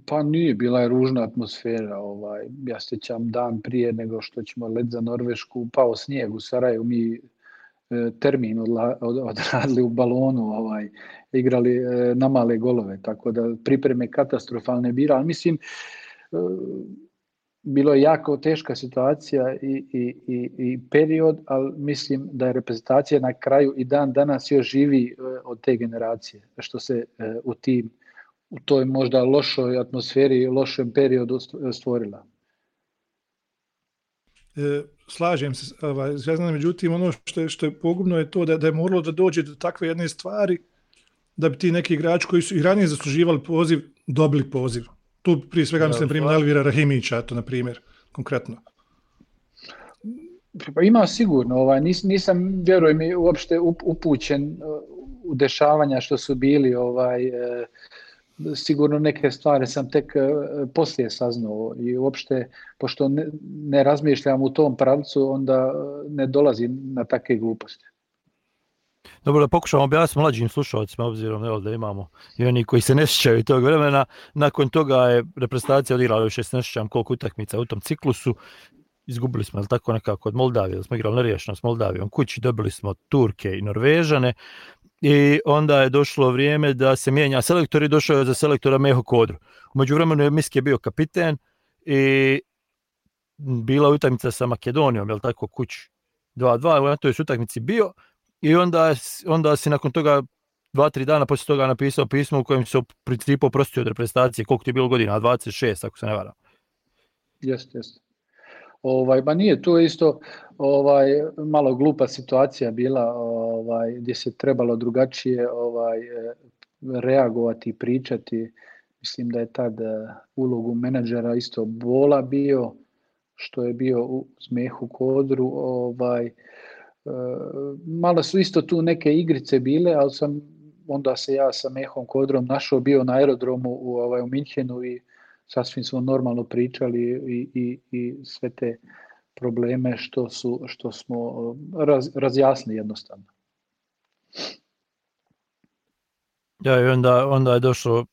Pa nije, bila je ružna atmosfera. Ovaj, ja sjećam dan prije nego što ćemo let za Norvešku, pao snijeg u Saraju, mi e, termin odradili u balonu, ovaj, igrali e, na male golove, tako da pripreme katastrofalne bira, ali mislim, e, bilo je jako teška situacija i, i, i, i period, ali mislim da je reprezentacija na kraju i dan danas još živi e, od te generacije, što se e, u tim u toj možda lošoj atmosferi i lošem periodu stvorila.
E, slažem se, ovaj, međutim, ono što je, što je pogubno je to da, da je moralo da dođe do takve jedne stvari da bi ti neki igrači koji su i ranije zasluživali poziv, dobili poziv. Tu prije svega mislim na primjer Elvira Rahimića, to na primjer, konkretno.
Pa ima sigurno, ovaj, nis, nisam, vjerujem mi, uopšte upućen uh, u dešavanja što su bili, ovaj, e, sigurno neke stvari sam tek e, poslije saznao i uopšte, pošto ne, ne razmišljam u tom pravcu, onda ne dolazi na takve gluposti.
Dobro, da pokušamo objasniti mlađim slušalcima, obzirom evo, da imamo i oni koji se ne sjećaju tog vremena. Nakon toga je reprezentacija odigrala još ne sjećam koliko utakmica u tom ciklusu. Izgubili smo, ali tako nekako, od Moldavije, smo igrali neriješeno s Moldavijom kući, dobili smo Turke i Norvežane. I onda je došlo vrijeme da se mijenja selektor i došao je za selektora Meho Kodru. Umeđu vremenu je Miski bio kapiten i bila utakmica sa Makedonijom, jel tako, kući 2-2, na toj utakmici bio i onda, onda si nakon toga dva, tri dana poslije toga napisao pismo u kojem se u principu oprostio od reprezentacije, koliko ti je bilo godina, 26 ako se ne varam.
Jeste, jeste. Ovaj, ba nije tu isto ovaj, malo glupa situacija bila ovaj, gdje se trebalo drugačije ovaj, reagovati i pričati. Mislim da je tad eh, ulogu menadžera isto Bola bio, što je bio u Smehu Kodru, ovaj, malo su isto tu neke igrice bile, ali sam onda se ja sa Mehom Kodrom našao bio na aerodromu u, ovaj, u Minhenu i sasvim smo normalno pričali i, i, i sve te probleme što, su, što smo raz, razjasnili jednostavno.
Ja, i onda, onda je selekt,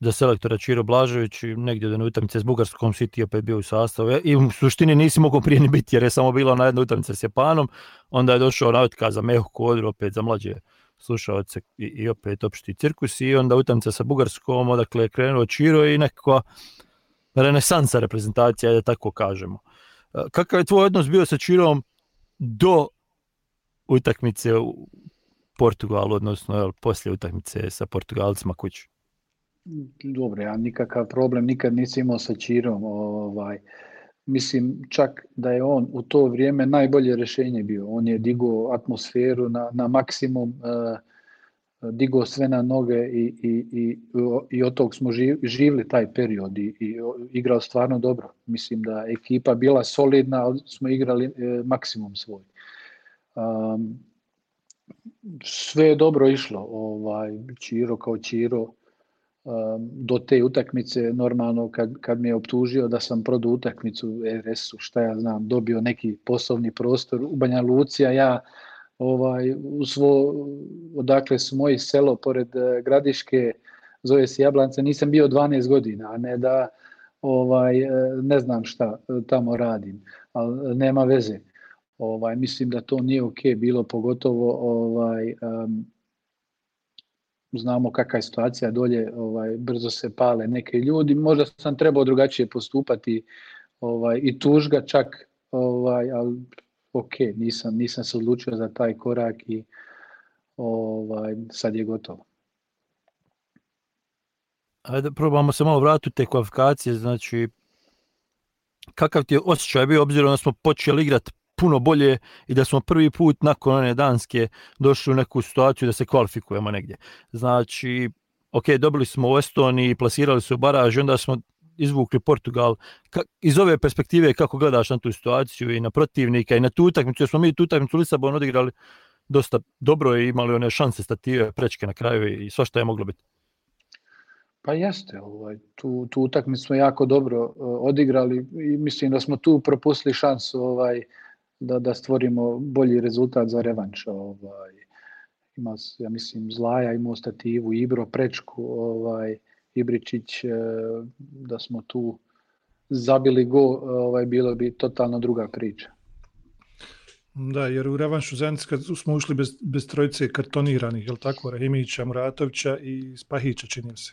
da selektora Čiro Blažević negdje da na utakmice s Bugarskom City opet bio u sastavu i u suštini nisi mogao prije ni biti jer je samo bila na jednoj utakmici s Japanom, onda je došao na otkaz za Mehu Kodru opet za mlađe slušalce i, i opet opšti cirkus i onda utakmica sa Bugarskom, odakle je krenuo Čiro i nekakva renesansa reprezentacija, da tako kažemo. E, kakav je tvoj odnos bio sa Čirom do utakmice u Portugalu, odnosno jel, poslije utakmice sa Portugalcima kući?
Dobro, ja nikakav problem nikad nisam imao sa Čirom. Ovaj, mislim čak da je on u to vrijeme najbolje rješenje bio. On je digao atmosferu na, na maksimum. E, digo sve na noge i, i, i, i od tog smo živili taj period i, i igrao stvarno dobro. Mislim da ekipa bila solidna, smo igrali e, maksimum svoj. Um, sve je dobro išlo, ovaj, Čiro kao Čiro, do te utakmice normalno kad, kad mi je optužio da sam prodao utakmicu RS-u, šta ja znam, dobio neki poslovni prostor u Banja Lucija, ja ovaj, u svo, odakle su moji selo pored eh, Gradiške, zove se Jablance, nisam bio 12 godina, a ne da ovaj, eh, ne znam šta eh, tamo radim, ali nema veze. Ovaj, mislim da to nije ok bilo, pogotovo ovaj, znamo kakva je situacija dolje, ovaj, brzo se pale neke ljudi, možda sam trebao drugačije postupati ovaj, i tužga čak, ovaj, ali ok, nisam, nisam se odlučio za taj korak i ovaj, sad je gotovo.
Ajde, probamo se malo vratiti te kvalifikacije, znači kakav ti je osjećaj bio obzirom da smo počeli igrati puno bolje i da smo prvi put nakon one danske došli u neku situaciju da se kvalifikujemo negdje. Znači, ok, dobili smo u Estoniji, plasirali se u baraž, onda smo izvukli Portugal. Iz ove perspektive kako gledaš na tu situaciju i na protivnika i na tu utakmicu, jer smo mi tu utakmicu Lisabon odigrali dosta dobro i imali one šanse stative, prečke na kraju i sva što je moglo biti.
Pa jeste, ovaj, tu, tu utakmicu smo jako dobro uh, odigrali i mislim da smo tu propustili šansu ovaj, da, da stvorimo bolji rezultat za revanš. Ovaj, ima, ja mislim, Zlaja imao stativu, Ibro, Prečku, ovaj, Ibričić, e, da smo tu zabili go, ovaj, bilo bi totalno druga priča.
Da, jer u revanšu Zenica smo ušli bez, bez trojice kartoniranih, je li tako, Rahimića, Muratovića i Spahića, čini se.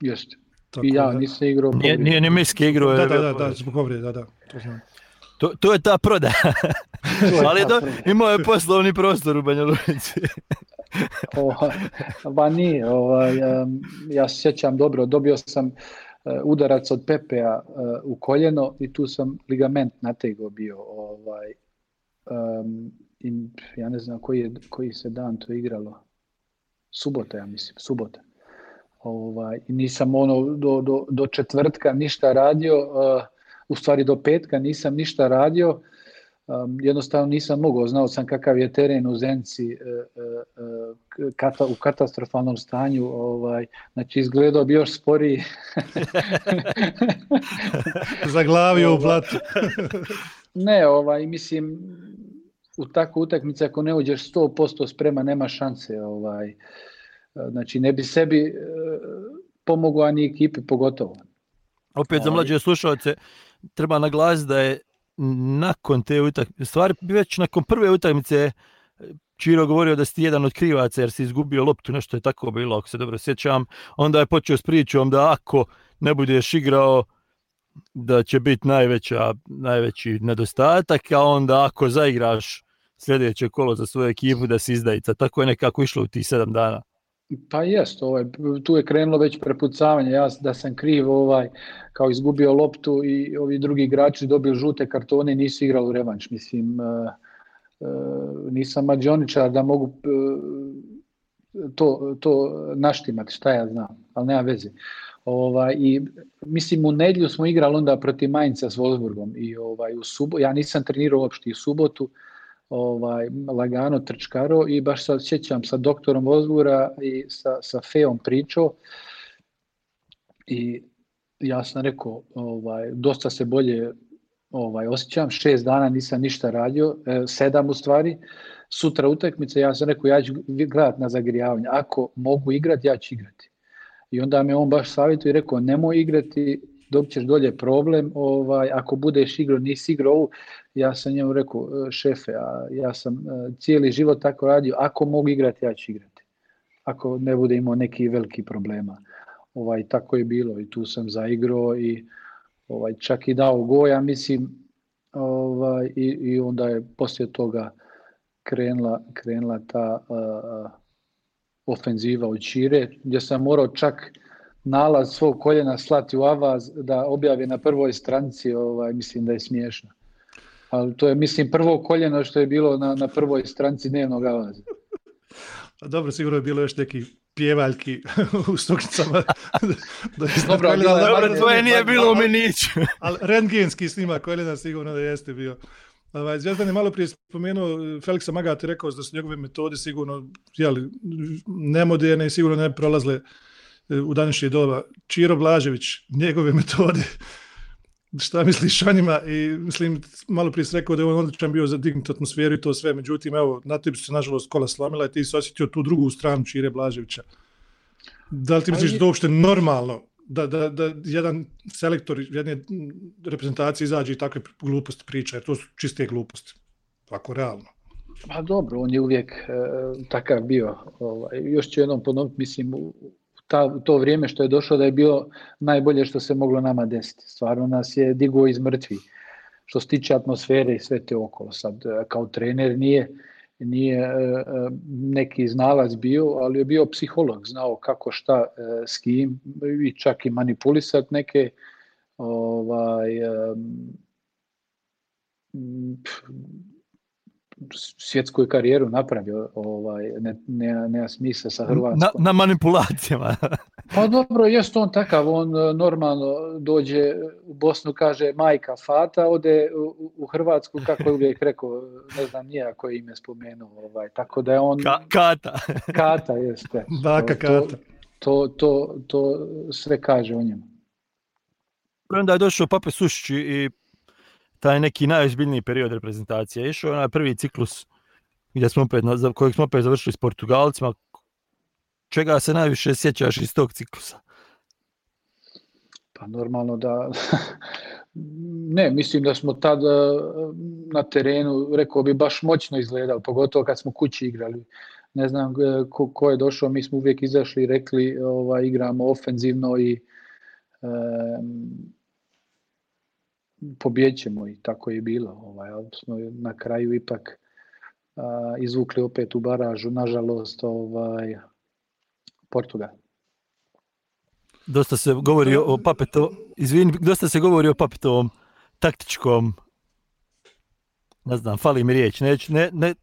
Jeste. Tako I ja da... nisam igrao
Nije, nije ni miski igrao.
Da, da, da, da, zbog povrede, da, da, to znam.
To, to je ta proda. Ali je to, imao je poslovni prostor u Banja Luci.
ba nije, ovaj, ja se sjećam dobro, dobio sam e, udarac od Pepea e, u koljeno i tu sam ligament natego bio. Ovaj, um, i ja ne znam koji, je, koji se dan to igralo. Subota, ja mislim, subota. Ovaj, nisam ono do, do, do četvrtka ništa radio, uh, u stvari do petka nisam ništa radio, um, jednostavno nisam mogao, znao sam kakav je teren u Zenci uh, uh, kata, u katastrofalnom stanju, ovaj, znači izgledao bi još sporiji. [laughs]
Zaglavio u blatu. [laughs]
ne, ovaj, mislim, u takvu utakmicu ako ne uđeš 100% sprema, nema šanse. Ovaj, znači ne bi sebi pomogao, ani ekipi pogotovo.
Opet za mlađe slušalce, treba naglasiti da je nakon te utakmice, stvari već nakon prve utakmice Čiro govorio da si jedan od krivaca jer si izgubio loptu, nešto je tako bilo, ako se dobro sjećam. Onda je počeo s pričom da ako ne budeš igrao, da će biti najveća, najveći nedostatak, a onda ako zaigraš sljedeće kolo za svoju ekipu da si izdajica. Tako je nekako išlo u tih sedam dana.
Pa jest, ovaj, tu je krenulo već prepucavanje, ja da sam kriv ovaj, kao izgubio loptu i ovi drugi igrači dobili žute kartone i nisu igrali u revanš. Mislim, uh, uh, nisam mađioničar da mogu uh, to, to naštimati, šta ja znam, ali nema veze. Ovaj, i mislim u nedlju smo igrali onda protiv Mainca s Wolfsburgom i ovaj u subotu ja nisam trenirao uopšte u subotu ovaj, lagano trčkaro i baš sad sjećam sa doktorom Ozgura i sa, sa Feom pričao i ja sam rekao ovaj, dosta se bolje ovaj, osjećam, šest dana nisam ništa radio, e, sedam u stvari, sutra utakmice, ja sam rekao ja ću gledat na zagrijavanje, ako mogu igrati, ja ću igrati. I onda me on baš savjetuje i rekao nemoj igrati dobit ćeš dolje problem, ovaj, ako budeš igrao, nisi igrao ovu, ja sam njemu rekao, e, šefe, a ja sam e, cijeli život tako radio, ako mogu igrati, ja ću igrati. Ako ne bude imao neki veliki problema. Ovaj, tako je bilo i tu sam zaigrao i ovaj, čak i dao go, ja mislim, ovaj, i, i onda je poslije toga krenula, krenula ta uh, ofenziva od Čire, gdje sam morao čak nalaz svog koljena slati u Avaz da objavi na prvoj stranci, ovaj, mislim da je smiješno. Ali to je, mislim, prvo koljeno što je bilo na, na prvoj stranci dnevnog Avaza.
A dobro, sigurno je bilo još neki pjevaljki [laughs] u stuknicama. [laughs]
Dobro, ali-
Dobro, tvoje nije bilo u miniću. [laughs]
Ali rentgenski snimak Koljena sigurno da jeste bio. Ovaj, Zvezdan je malo prije spomenuo Feliksa Magata i rekao da su njegove metode sigurno jeli, nemoderne i sigurno ne prolazle e, u današnje doba. Čiro Blažević, njegove metode, šta misliš o njima i mislim, malo prije si rekao da je on odličan bio za dignuti atmosferu i to sve, međutim, evo, na tebi su se nažalost kola slomila i ti si osjetio tu drugu stranu Čire Blaževića. Da li ti misliš da je to uopšte normalno da, da, da jedan selektor jedne reprezentacije izađe i takve gluposti priča, jer to su čiste gluposti. Ako realno.
Pa dobro, on je uvijek e, takav bio. Ovaj, još ću jednom ponoviti, mislim, u ta, to vrijeme što je došao da je bilo najbolje što se moglo nama desiti. Stvarno nas je digo iz mrtvi. Što se tiče atmosfere i sve te okolo. Sad, e, kao trener nije, nije e, e, neki znalac bio, ali je bio psiholog, znao kako šta s kim i čak i manipulisat neke ovaj, svjetsku je karijeru napravio, ovaj, ne, ne, nema smisla sa Hrvatskom.
Na, na manipulacijama.
Pa dobro, jest on takav, on e, normalno dođe u Bosnu, kaže majka Fata, ode u, u Hrvatsku, kako je uvijek rekao, ne znam nije koje ime spomenuo, ovaj, tako da je on
Ka, kata.
Kata, jeste.
Baka Kata.
To, to, to sve kaže o njemu.
Onda je došao Pape Sušić i taj neki najozbiljniji period reprezentacije. Išao je onaj prvi ciklus gdje smo opet, za kojeg smo opet završili s Portugalcima. Čega se najviše sjećaš iz tog ciklusa?
Pa normalno da... [laughs] Ne, mislim da smo tad e, na terenu, rekao bi, baš moćno izgledali, pogotovo kad smo kući igrali. Ne znam e, ko, ko je došao, mi smo uvijek izašli i rekli ovaj, igramo ofenzivno i ćemo i tako je bilo. Ovaj, ali smo na kraju ipak a, izvukli opet u baražu, nažalost, ovaj, Portugal.
Dosta se govori o Papeto, izvini, dosta se govori o Papetovom taktičkom, ne znam, fali mi riječ, neću, ne, ne,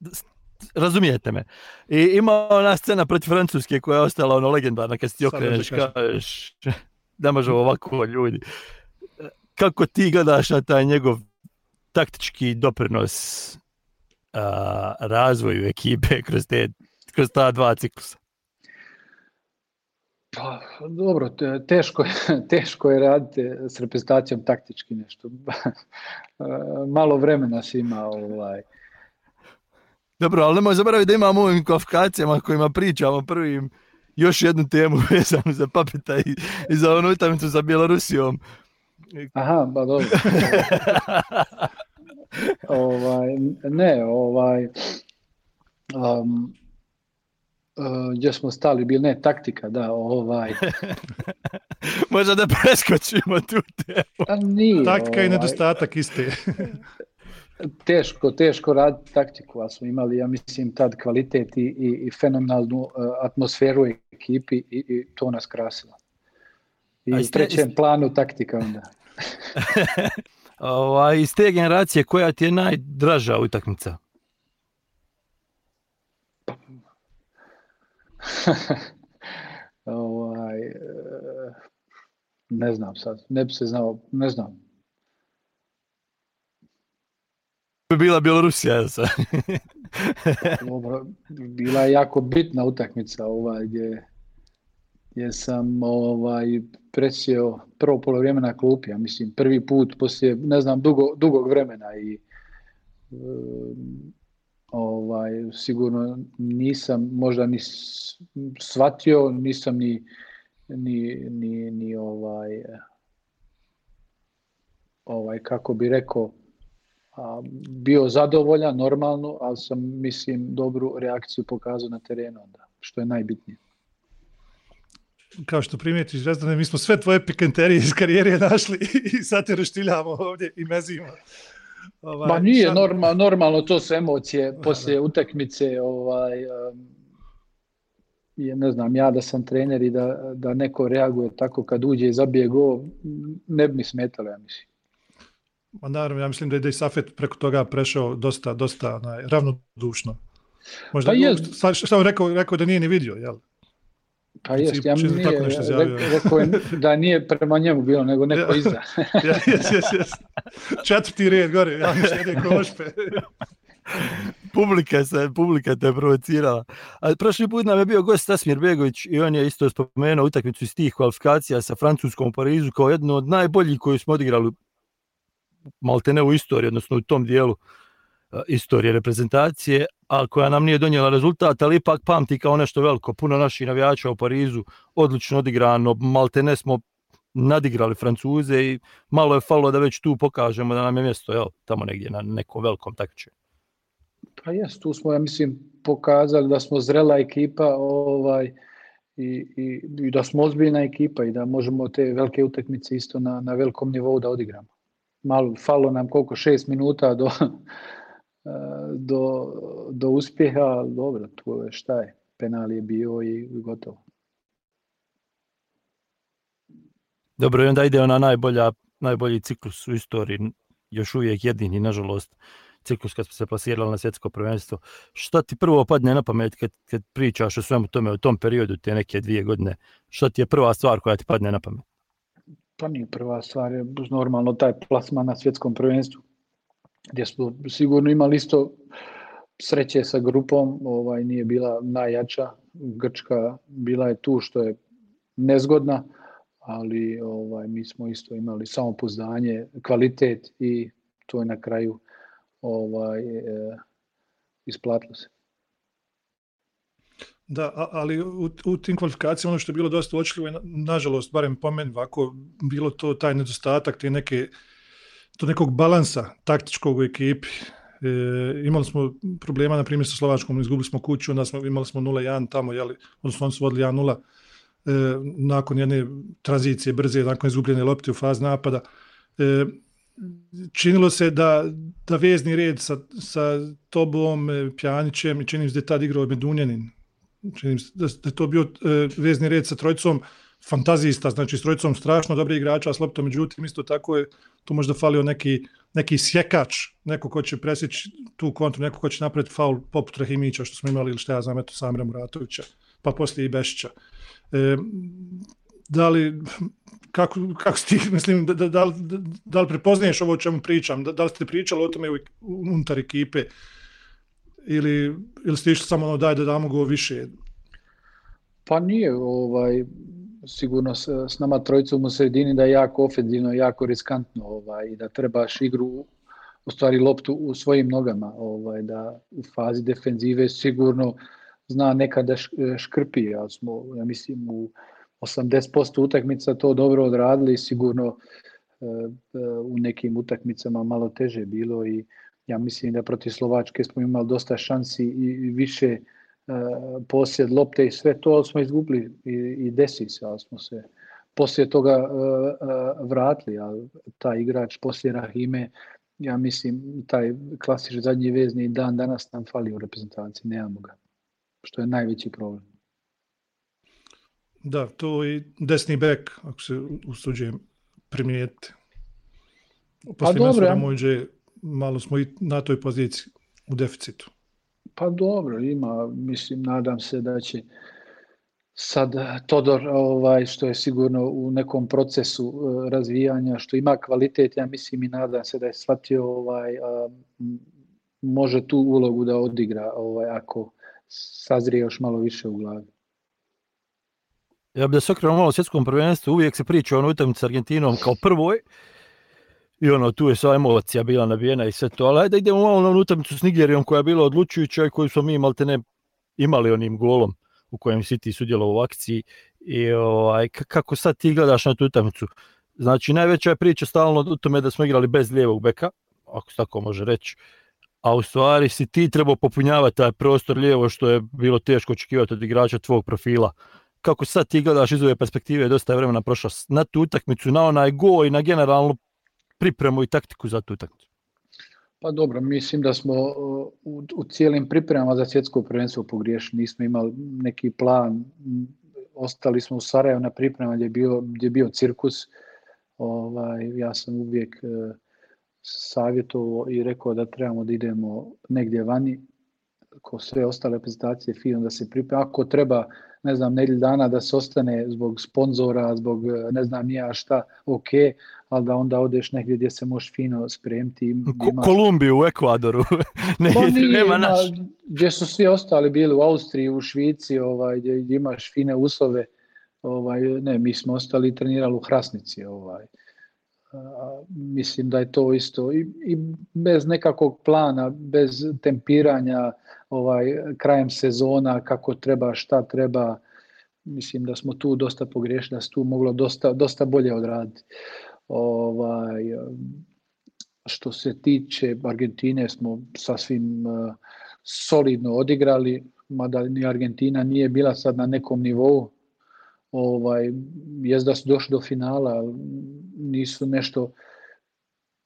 razumijete me. I ima ona scena protiv Francuske koja je ostala ono legendarna kad si ti okreneš, kažeš, [laughs] ne može ovako ljudi. Kako ti gledaš na taj njegov taktički doprinos a, razvoju ekipe [laughs] kroz, te, kroz ta dva ciklusa?
Pa, dobro, te- teško, je- [laughs] teško je raditi s reprezentacijom taktički nešto. [laughs] Malo vremena si ima. Ovaj.
Dobro, ali nemoj zaboraviti da imamo ovim kvalifikacijama kojima pričamo prvim još jednu temu vezanu za Papita i, i za onu utakmicu sa Bjelorusijom.
Aha, ba dobro. [laughs] ovaj, ne, ovaj, um, uh, gdje smo stali, bil ne, taktika, da, ovaj, [laughs]
Možda da preskočimo tu temu.
a nije,
Taktika i
ovaj,
nedostatak iste. [laughs]
teško, teško raditi taktiku, ali smo imali, ja mislim, tad kvalitet i, i, i fenomenalnu uh, atmosferu ekipi i, i to nas krasilo. I u trećem planu taktika onda. [laughs]
Ovaj, iz te generacije koja ti je najdraža utakmica? [laughs]
ovaj, e, ne znam sad, ne bi se znao, ne znam.
Bi bila Bjelorusija. ja sam. [laughs]
Dobro, bila je jako bitna utakmica ovaj, gdje, gdje sam ovaj, presjeo prvo polovreme na klupi, ja mislim prvi put poslije, ne znam, dugo, dugog vremena i um, ovaj, sigurno nisam možda ni shvatio, nisam ni, ni, ni, ni ovaj, ovaj, kako bi rekao, bio zadovoljan normalno, ali sam mislim dobru reakciju pokazao na terenu onda, što je najbitnije.
Kao što primijetiš, Zvezdane, mi smo sve tvoje pikanterije iz karijere našli [laughs] i sad te roštiljamo ovdje i mezimo. Ovaj,
Ma nije
šal-
norma, normalno, to su emocije
Da,
poslije utakmice, ovaj, je, ne znam, ja da sam trener i da, da neko reaguje tako kad uđe i zabije gol, ne bi mi smetalo, ja mislim.
Ma naravno, ja mislim da je da je Safet preko toga prešao dosta, dosta onaj, ravnodušno. Možda,
Pa je.
šta, šta on rekao, rekao da nije ni vidio, jel?
Pa jest, ja
Čini
nije,
tako nešto
rekao je da nije prema njemu bilo, nego [laughs] neko iza.
Ja, jes, jes, jes. Četvrti red gore, ja mi sjede košpe.
publika se, publika te provocirala. A prošli put nam je bio gost Stasmir Begović i on je isto spomenuo utakmicu iz tih kvalifikacija sa Francuskom u Parizu kao jednu od najboljih koju smo odigrali maltene u istoriji, odnosno u tom dijelu istorije reprezentacije, ali koja nam nije donijela rezultat, ali ipak pamti kao nešto veliko. Puno naših navijača u Parizu, odlično odigrano, maltene smo nadigrali Francuze i malo je falo da već tu pokažemo da nam je mjesto jel, tamo negdje na nekom velikom takmičenju.
Pa jest, tu smo, ja mislim, pokazali da smo zrela ekipa ovaj, i, i, i da smo ozbiljna ekipa i da možemo te velike utakmice isto na, na velikom nivou da odigramo. Malo, falo nam koliko, šest minuta do, do, do uspjeha, ali dobro, tu je šta je, penal je bio i gotovo.
Dobro, i onda ide ona najbolja, najbolji ciklus u istoriji, još uvijek jedini, nažalost, ciklus kad smo se plasirali na svjetsko prvenstvo. Šta ti prvo padne na pamet kad, kad pričaš o svemu tome, u tom periodu, te neke dvije godine? Šta ti je prva stvar koja ti padne na pamet?
Pa nije prva stvar, je normalno taj plasman na svjetskom prvenstvu, gdje smo sigurno imali isto sreće sa grupom, ovaj nije bila najjača, Grčka bila je tu što je nezgodna, ali ovaj mi smo isto imali samopouzdanje, kvalitet i to je na kraju ovaj e, isplatilo se.
Da, ali u, u tim kvalifikacijama ono što je bilo dosta uočljivo je, na- nažalost, barem po meni ovako, bilo to taj nedostatak te neke, to nekog balansa taktičkog u ekipi. E, imali smo problema, na primjer, sa Slovačkom, izgubili smo kuću, onda smo, imali smo 0-1 tamo, jeli, odnosno oni su vodili 1-0 e, nakon jedne tranzicije brze, nakon izgubljene lopte u fazi napada. E, činilo se da, da vezni red sa, sa Tobom, e, Pjanićem i čini mi se da je tad igrao Medunjanin, čini mi se da, da je to bio e, vezni red sa trojicom fantazista, znači s trojicom strašno dobri igrača s loptom, međutim isto tako je tu možda falio neki, neki sjekač, neko ko će presjeći tu kontru, neko ko će napraviti faul poput Rahimića što smo imali ili šta ja znam, eto Samira Muratovića, pa poslije i Bešića. E, da li, kako, kako ti, mislim, da, da, da, da, li prepoznaješ ovo o čemu pričam, da, da li ste pričali o tome unutar ekipe ili, ili ste išli samo ono daj da damo go više?
Pa nije, ovaj, sigurno s, s nama trojicom u sredini da je jako ofenzivno, jako riskantno ovaj, i da trebaš igru, u stvari loptu u svojim nogama, ovaj, da u fazi defenzive sigurno zna nekada škrpi, ali smo, ja mislim, u 80% utakmica to dobro odradili, sigurno e, e, u nekim utakmicama malo teže bilo i ja mislim da protiv Slovačke smo imali dosta šansi i više posjed lopte i sve to ali smo izgubili i, i desi se, ali smo se poslije toga e, e, vratili, ali taj igrač poslije Rahime, ja mislim, taj klasični zadnji vezni dan danas nam fali u reprezentaciji, nemamo ga, što je najveći problem.
Da, to i desni bek, ako se usuđujem primijetiti. Poslije
dobro, ja-
Mujđe, malo smo i na toj poziciji u deficitu.
Pa dobro, ima, mislim, nadam se da će sad Todor, ovaj, što je sigurno u nekom procesu eh, razvijanja, što ima kvalitet, ja mislim i nadam se da je shvatio ovaj, može tu ulogu da odigra ovaj, ako sazrije još malo više u glavi.
Ja bi da se okrenuo malo svjetskom prvenstvu, uvijek se priča o onoj utakmici s Argentinom kao prvoj, i ono, tu je sva emocija bila nabijena i sve to, ali ajde idemo malo na onu utakmicu s Nigerijom koja je bila odlučujuća i koju smo mi maltene imali onim golom u kojem City sudjelovao u akciji i ovaj, kako sad ti gledaš na tu utakmicu? Znači, najveća je priča stalno u tome da smo igrali bez lijevog beka, ako se tako može reći, a u stvari si ti trebao popunjavati taj prostor lijevo što je bilo teško očekivati od igrača tvog profila kako sad ti gledaš iz ove perspektive, dosta je vremena prošlo na tu utakmicu, na onaj go i na generalnu pripremu i taktiku za tu utakmicu.
Pa dobro, mislim da smo u, u cijelim pripremama za svjetsko prvenstvo pogriješili, nismo imali neki plan, ostali smo u Sarajevu na pripremama gdje je bio, je bio cirkus, ovaj, ja sam uvijek uh, savjetovao i rekao da trebamo da idemo negdje vani, ko sve ostale reprezentacije fino da se priprema. Ako treba, ne znam, nedjelj dana da se ostane zbog sponzora, zbog ne znam nija šta, ok, ali da onda odeš negdje gdje se možeš fino spremiti.
Imaš... Kolumbiju u Ekvadoru. [laughs]
ne, pa nije, nema naš. Gdje su svi ostali bili u Austriji, u Švici, ovaj, gdje, imaš fine uslove. Ovaj, ne, mi smo ostali i trenirali u Hrasnici. Ovaj mislim da je to isto i, i bez nekakvog plana, bez tempiranja ovaj krajem sezona kako treba, šta treba, mislim da smo tu dosta pogriješili, da se tu moglo dosta, dosta bolje odraditi. Ovaj, što se tiče Argentine smo sasvim uh, solidno odigrali, mada ni Argentina nije bila sad na nekom nivou, ovaj, jest da su došli do finala, nisu nešto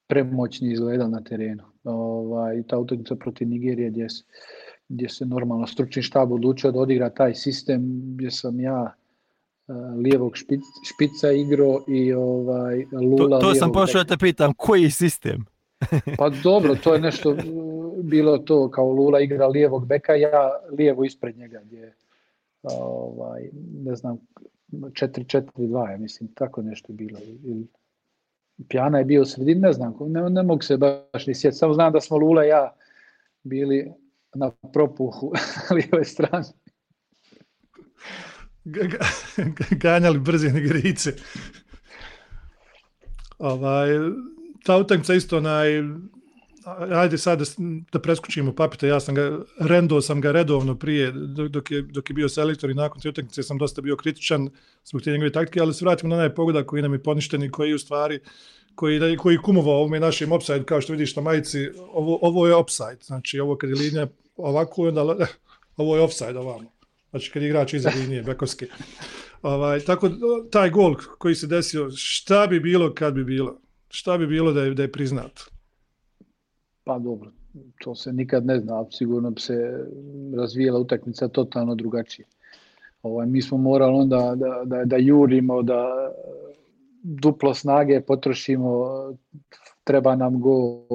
premoćni izgledali na terenu. Ovaj, ta utakmica protiv Nigerije gdje, gdje se normalno stručni štab odlučio da odigra taj sistem gdje sam ja lijevog špic, špica igro i ovaj Lula
To, to sam pošao da te pitam, koji sistem?
pa dobro, to je nešto bilo to kao Lula igra lijevog beka, ja lijevo ispred njega gdje ovaj, ne znam 4-4-2, ja mislim, tako nešto bilo. Pjana je bio u sredini, ne znam, ne, ne mogu se baš ni sjetiti, samo znam da smo Lula i ja bili na propuhu [laughs] na lijevoj strani. [laughs]
Ganjali brze negrice. Ovaj, ta utakmica isto onaj, ajde sad da, da preskočimo Papita, ja sam ga, rendo sam ga redovno prije, dok je, dok je bio selektor i nakon te utakmice sam dosta bio kritičan zbog te njegove taktike, ali se vratimo na onaj pogodak koji nam je poništen i koji u stvari koji, koji kumovao ovome našem offside, kao što vidiš na majici, ovo, ovo je offside, znači ovo kad je linija ovako, onda, [laughs] ovo je offside ovamo, znači kad je igrač iza linije, bekovski. Ovaj, tako, taj gol koji se desio, šta bi bilo kad bi bilo? Šta bi bilo da je, da je priznato?
Pa dobro, to se nikad ne zna, sigurno bi se razvijela utakmica totalno drugačije. Ovaj, mi smo morali onda da, da, da jurimo, da duplo snage potrošimo, treba nam go,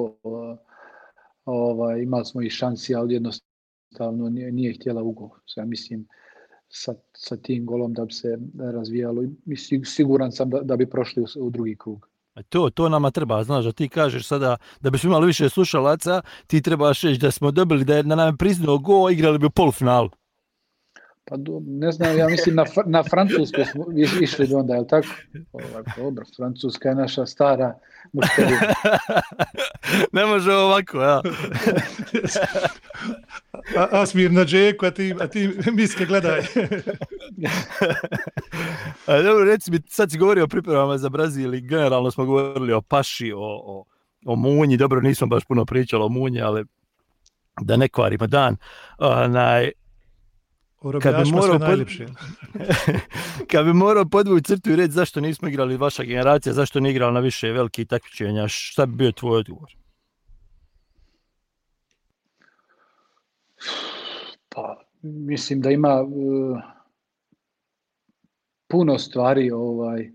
ovaj, imali smo i šansi, ali jednostavno nije, nije htjela ugo. Ja mislim, sa, sa tim golom da bi se razvijalo i siguran sam da, da bi prošli u, u drugi krug.
To, to nama treba, znaš, da ti kažeš sada, da bismo imali više slušalaca, ti trebaš reći da smo dobili, da je na nam priznao go, igrali bi u polufinalu.
Pa do, ne znam, ja mislim na, na Francusku smo išli onda, je li tako? Ovak, dobro, Francuska je naša stara mušterija. [laughs]
ne može ovako, ja. [laughs]
a, Asmir na džeku, a ti, a ti miske gledaj. [laughs]
a, dobro, reci mi, sad si govorio o pripremama za Brazil i generalno smo govorili o Paši, o, o, o Munji, dobro, nisam baš puno pričalo o Munji, ali da ne kvarimo dan. Onaj,
kad bi morao pod... [laughs]
kad bi morao podvući crtu i reći zašto nismo igrali vaša generacija, zašto ne igrali na više velikih takmičenja, šta bi bio tvoj odgovor?
Pa, mislim da ima uh, puno stvari ovaj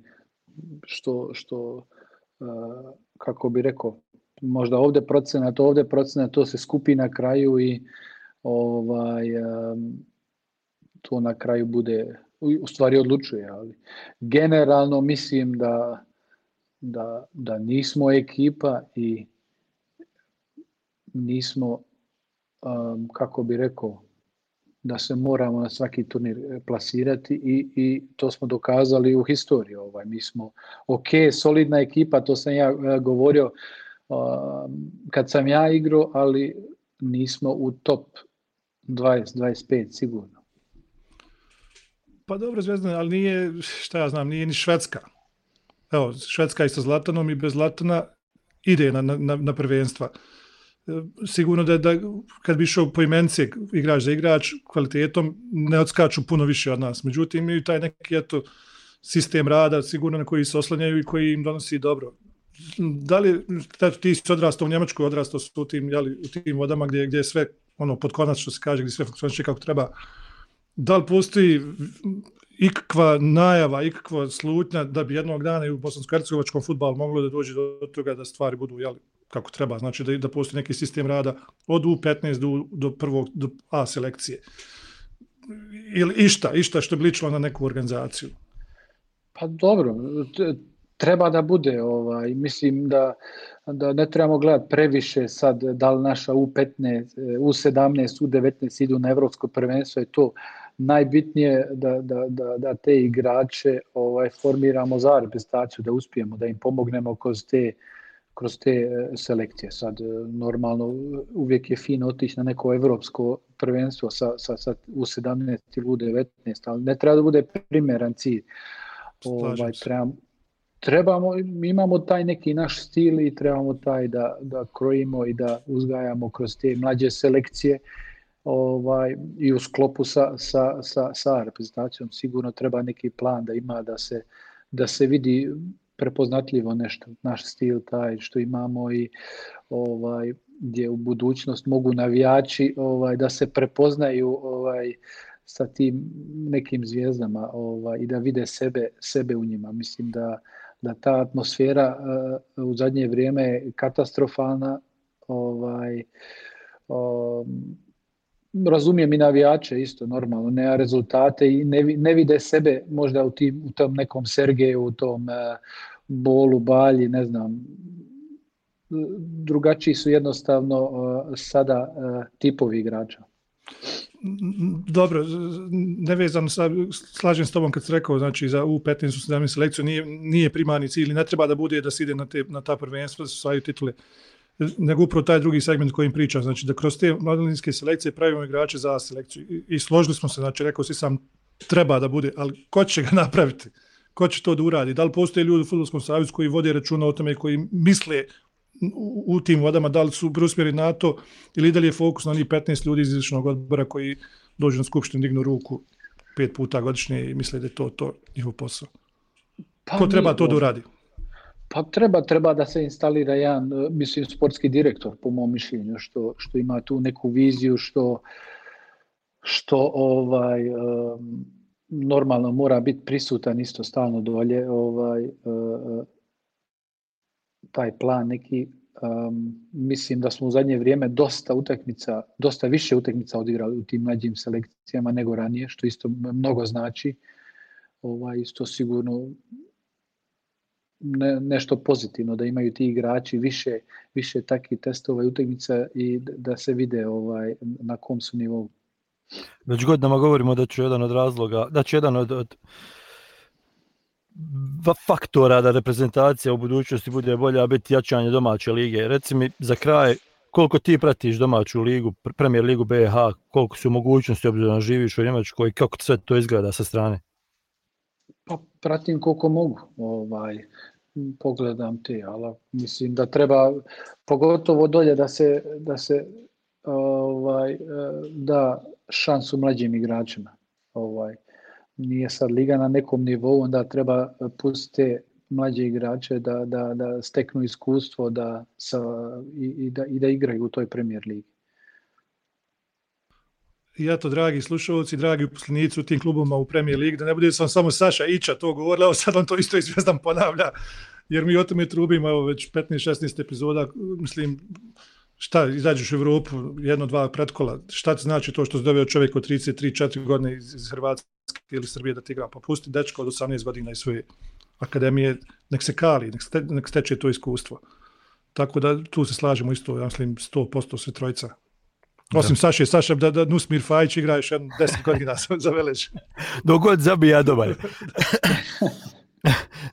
što, što uh, kako bi rekao, možda ovde procenat, ovde procenat, to se skupi na kraju i ovaj um, to na kraju bude, u stvari odlučuje, ali generalno mislim da, da, da nismo ekipa i nismo, um, kako bi rekao, da se moramo na svaki turnir plasirati i, i to smo dokazali u historiji. Ovaj. Mi smo ok, solidna ekipa, to sam ja govorio um, kad sam ja igrao, ali nismo u top 20-25 sigurno.
Pa dobro, Zvezdan, ali nije, šta ja znam, nije ni Švedska. Evo, Švedska i sa Zlatanom i bez Zlatana ide na, na, na prvenstva. Sigurno da, da kad bi išao po imencije igrač za igrač, kvalitetom ne odskaču puno više od nas. Međutim, imaju taj neki eto, sistem rada sigurno na koji se oslanjaju i koji im donosi dobro. Da li ti si odrastao u Njemačkoj, odrastao su u tim, jeli, u tim vodama gdje, gdje je sve ono, pod konac što se kaže, gdje sve funkcioniše kako treba da li postoji ikakva najava, ikakva slutnja da bi jednog dana i u bosansko-hercegovačkom futbalu moglo da dođe do toga da stvari budu jeli, kako treba, znači da, da postoji neki sistem rada od U15 do, do prvog do A selekcije. Ili išta, išta što bi ličilo na neku organizaciju.
Pa dobro, treba da bude, ovaj, mislim da, da ne trebamo gledati previše sad da li naša U15, U17, U19 idu na evropsko prvenstvo, je to najbitnije da, da, da, da te igrače ovaj, formiramo za reprezentaciju, da uspijemo, da im pomognemo kroz te kroz te e, selekcije. Sad, e, normalno, uvijek je fino otići na neko evropsko prvenstvo sa, sa, sa U17 ili U19, ali ne treba da bude primeran cilj. Ovaj, trebamo, trebamo, imamo taj neki naš stil i trebamo taj da, da krojimo i da uzgajamo kroz te mlađe selekcije ovaj, i u sklopu sa, sa, sa, sa reprezentacijom sigurno treba neki plan da ima da se, da se vidi prepoznatljivo nešto, naš stil taj što imamo i ovaj gdje u budućnost mogu navijači ovaj da se prepoznaju ovaj sa tim nekim zvijezdama ovaj i da vide sebe sebe u njima. Mislim da da ta atmosfera uh, u zadnje vrijeme je katastrofalna ovaj um, razumijem i navijače isto normalno, nema rezultate i ne, ne vide sebe možda u, tim, u tom nekom Sergeju, u tom uh, Bolu, Balji, ne znam, drugačiji su jednostavno uh, sada uh, tipovi igrača.
Dobro, nevezano sa, slažem s tobom kad si rekao, znači za U15 u 17 selekciju nije, nije primarni cilj, ne treba da bude da se ide na, te, na ta prvenstva, da se svaju titule. Nego upravo taj drugi segment kojim pričam, znači da kroz te mladolinske selekcije pravimo igrače za selekciju i, i složili smo se, znači rekao si sam treba da bude, ali ko će ga [laughs] napraviti? Ko će to da uradi? Da li postoje ljudi u Futbolskom savjezu koji vode računa o tome, koji misle u, u tim vodama, da li su preusmjeri na to ili da li je fokus na onih 15 ljudi iz izvršnog odbora koji dođu na skupštinu, dignu ruku pet puta godišnje i misle da je to, to njihov posao? Pa Ko treba to da uradi?
Pa treba, treba da se instalira jedan, e, mislim, sportski direktor, po mom mišljenju, što, što ima tu neku viziju, što, što ovaj, um, normalno mora biti prisutan isto stalno dolje, ovaj, uh, taj plan neki, um, mislim da smo u zadnje vrijeme dosta utakmica, dosta više utakmica odigrali u tim mlađim selekcijama nego ranije, što isto mnogo znači. Ovaj, isto sigurno ne, nešto pozitivno, da imaju ti igrači više, više takvih testova i utakmica i da se vide ovaj na kom su nivou.
Već godinama govorimo da će jedan od razloga, da će jedan od, od faktora da reprezentacija u budućnosti bude bolja biti jačanje domaće lige. Reci mi za kraj, koliko ti pratiš domaću ligu, premijer ligu BH, koliko su mogućnosti obzirom živiš u Njemačkoj, kako sve to izgleda sa strane?
Pa pratim koliko mogu, ovaj, pogledam te, ali mislim da treba pogotovo dolje da se, da se ovaj, da šansu mlađim igračima. Ovaj, nije sad liga na nekom nivou, onda treba pustiti mlađe igrače da, da, da steknu iskustvo da sa, i, i, da, i da igraju u toj premijer ligi.
I eto, dragi slušalci, dragi uposlenici u tim klubama u Premier League, da ne bude sam samo Saša Ića to govorila, evo sad on to isto izvestan ponavlja, jer mi o tome trubimo evo, već 15-16 epizoda, mislim, šta, izađeš u Evropu, jedno, dva pretkola, šta ti znači to što se doveo čovjek od 33-4 godine iz, Hrvatske ili Srbije da ti igra, pa pusti dečko od 18 godina iz svoje akademije, nek se kali, nek, ste, nek to iskustvo. Tako da tu se slažemo isto, ja mislim, 100% sve trojica. Osim da. Saše, Saša da, da Nusmir Fajić igra još jedno deset godina [laughs] za Velež.
Dok god zabija dobar. [laughs]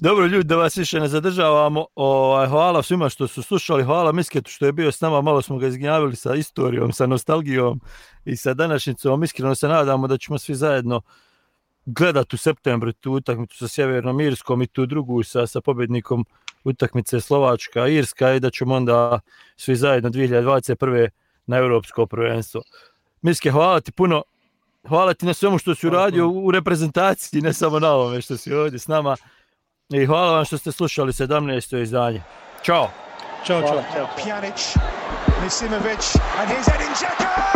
Dobro ljudi, da vas više ne zadržavamo. O, hvala svima što su slušali. Hvala Misketu što je bio s nama. Malo smo ga izgnjavili sa istorijom, sa nostalgijom i sa današnjicom. Iskreno se nadamo da ćemo svi zajedno gledati u septembru tu utakmicu sa Sjevernom Irskom i tu drugu sa, sa pobjednikom utakmice Slovačka Irska i da ćemo onda svi zajedno 2021 na europsko prvenstvo. Miske, hvala ti puno. Hvala ti na svemu što si uradio u reprezentaciji, ne samo na ovome što si ovdje s nama. I hvala vam što ste slušali 17. izdanje. Ćao.
Ćao, čao.
Pjanic, Misimovic, and here's Edin Dzeko!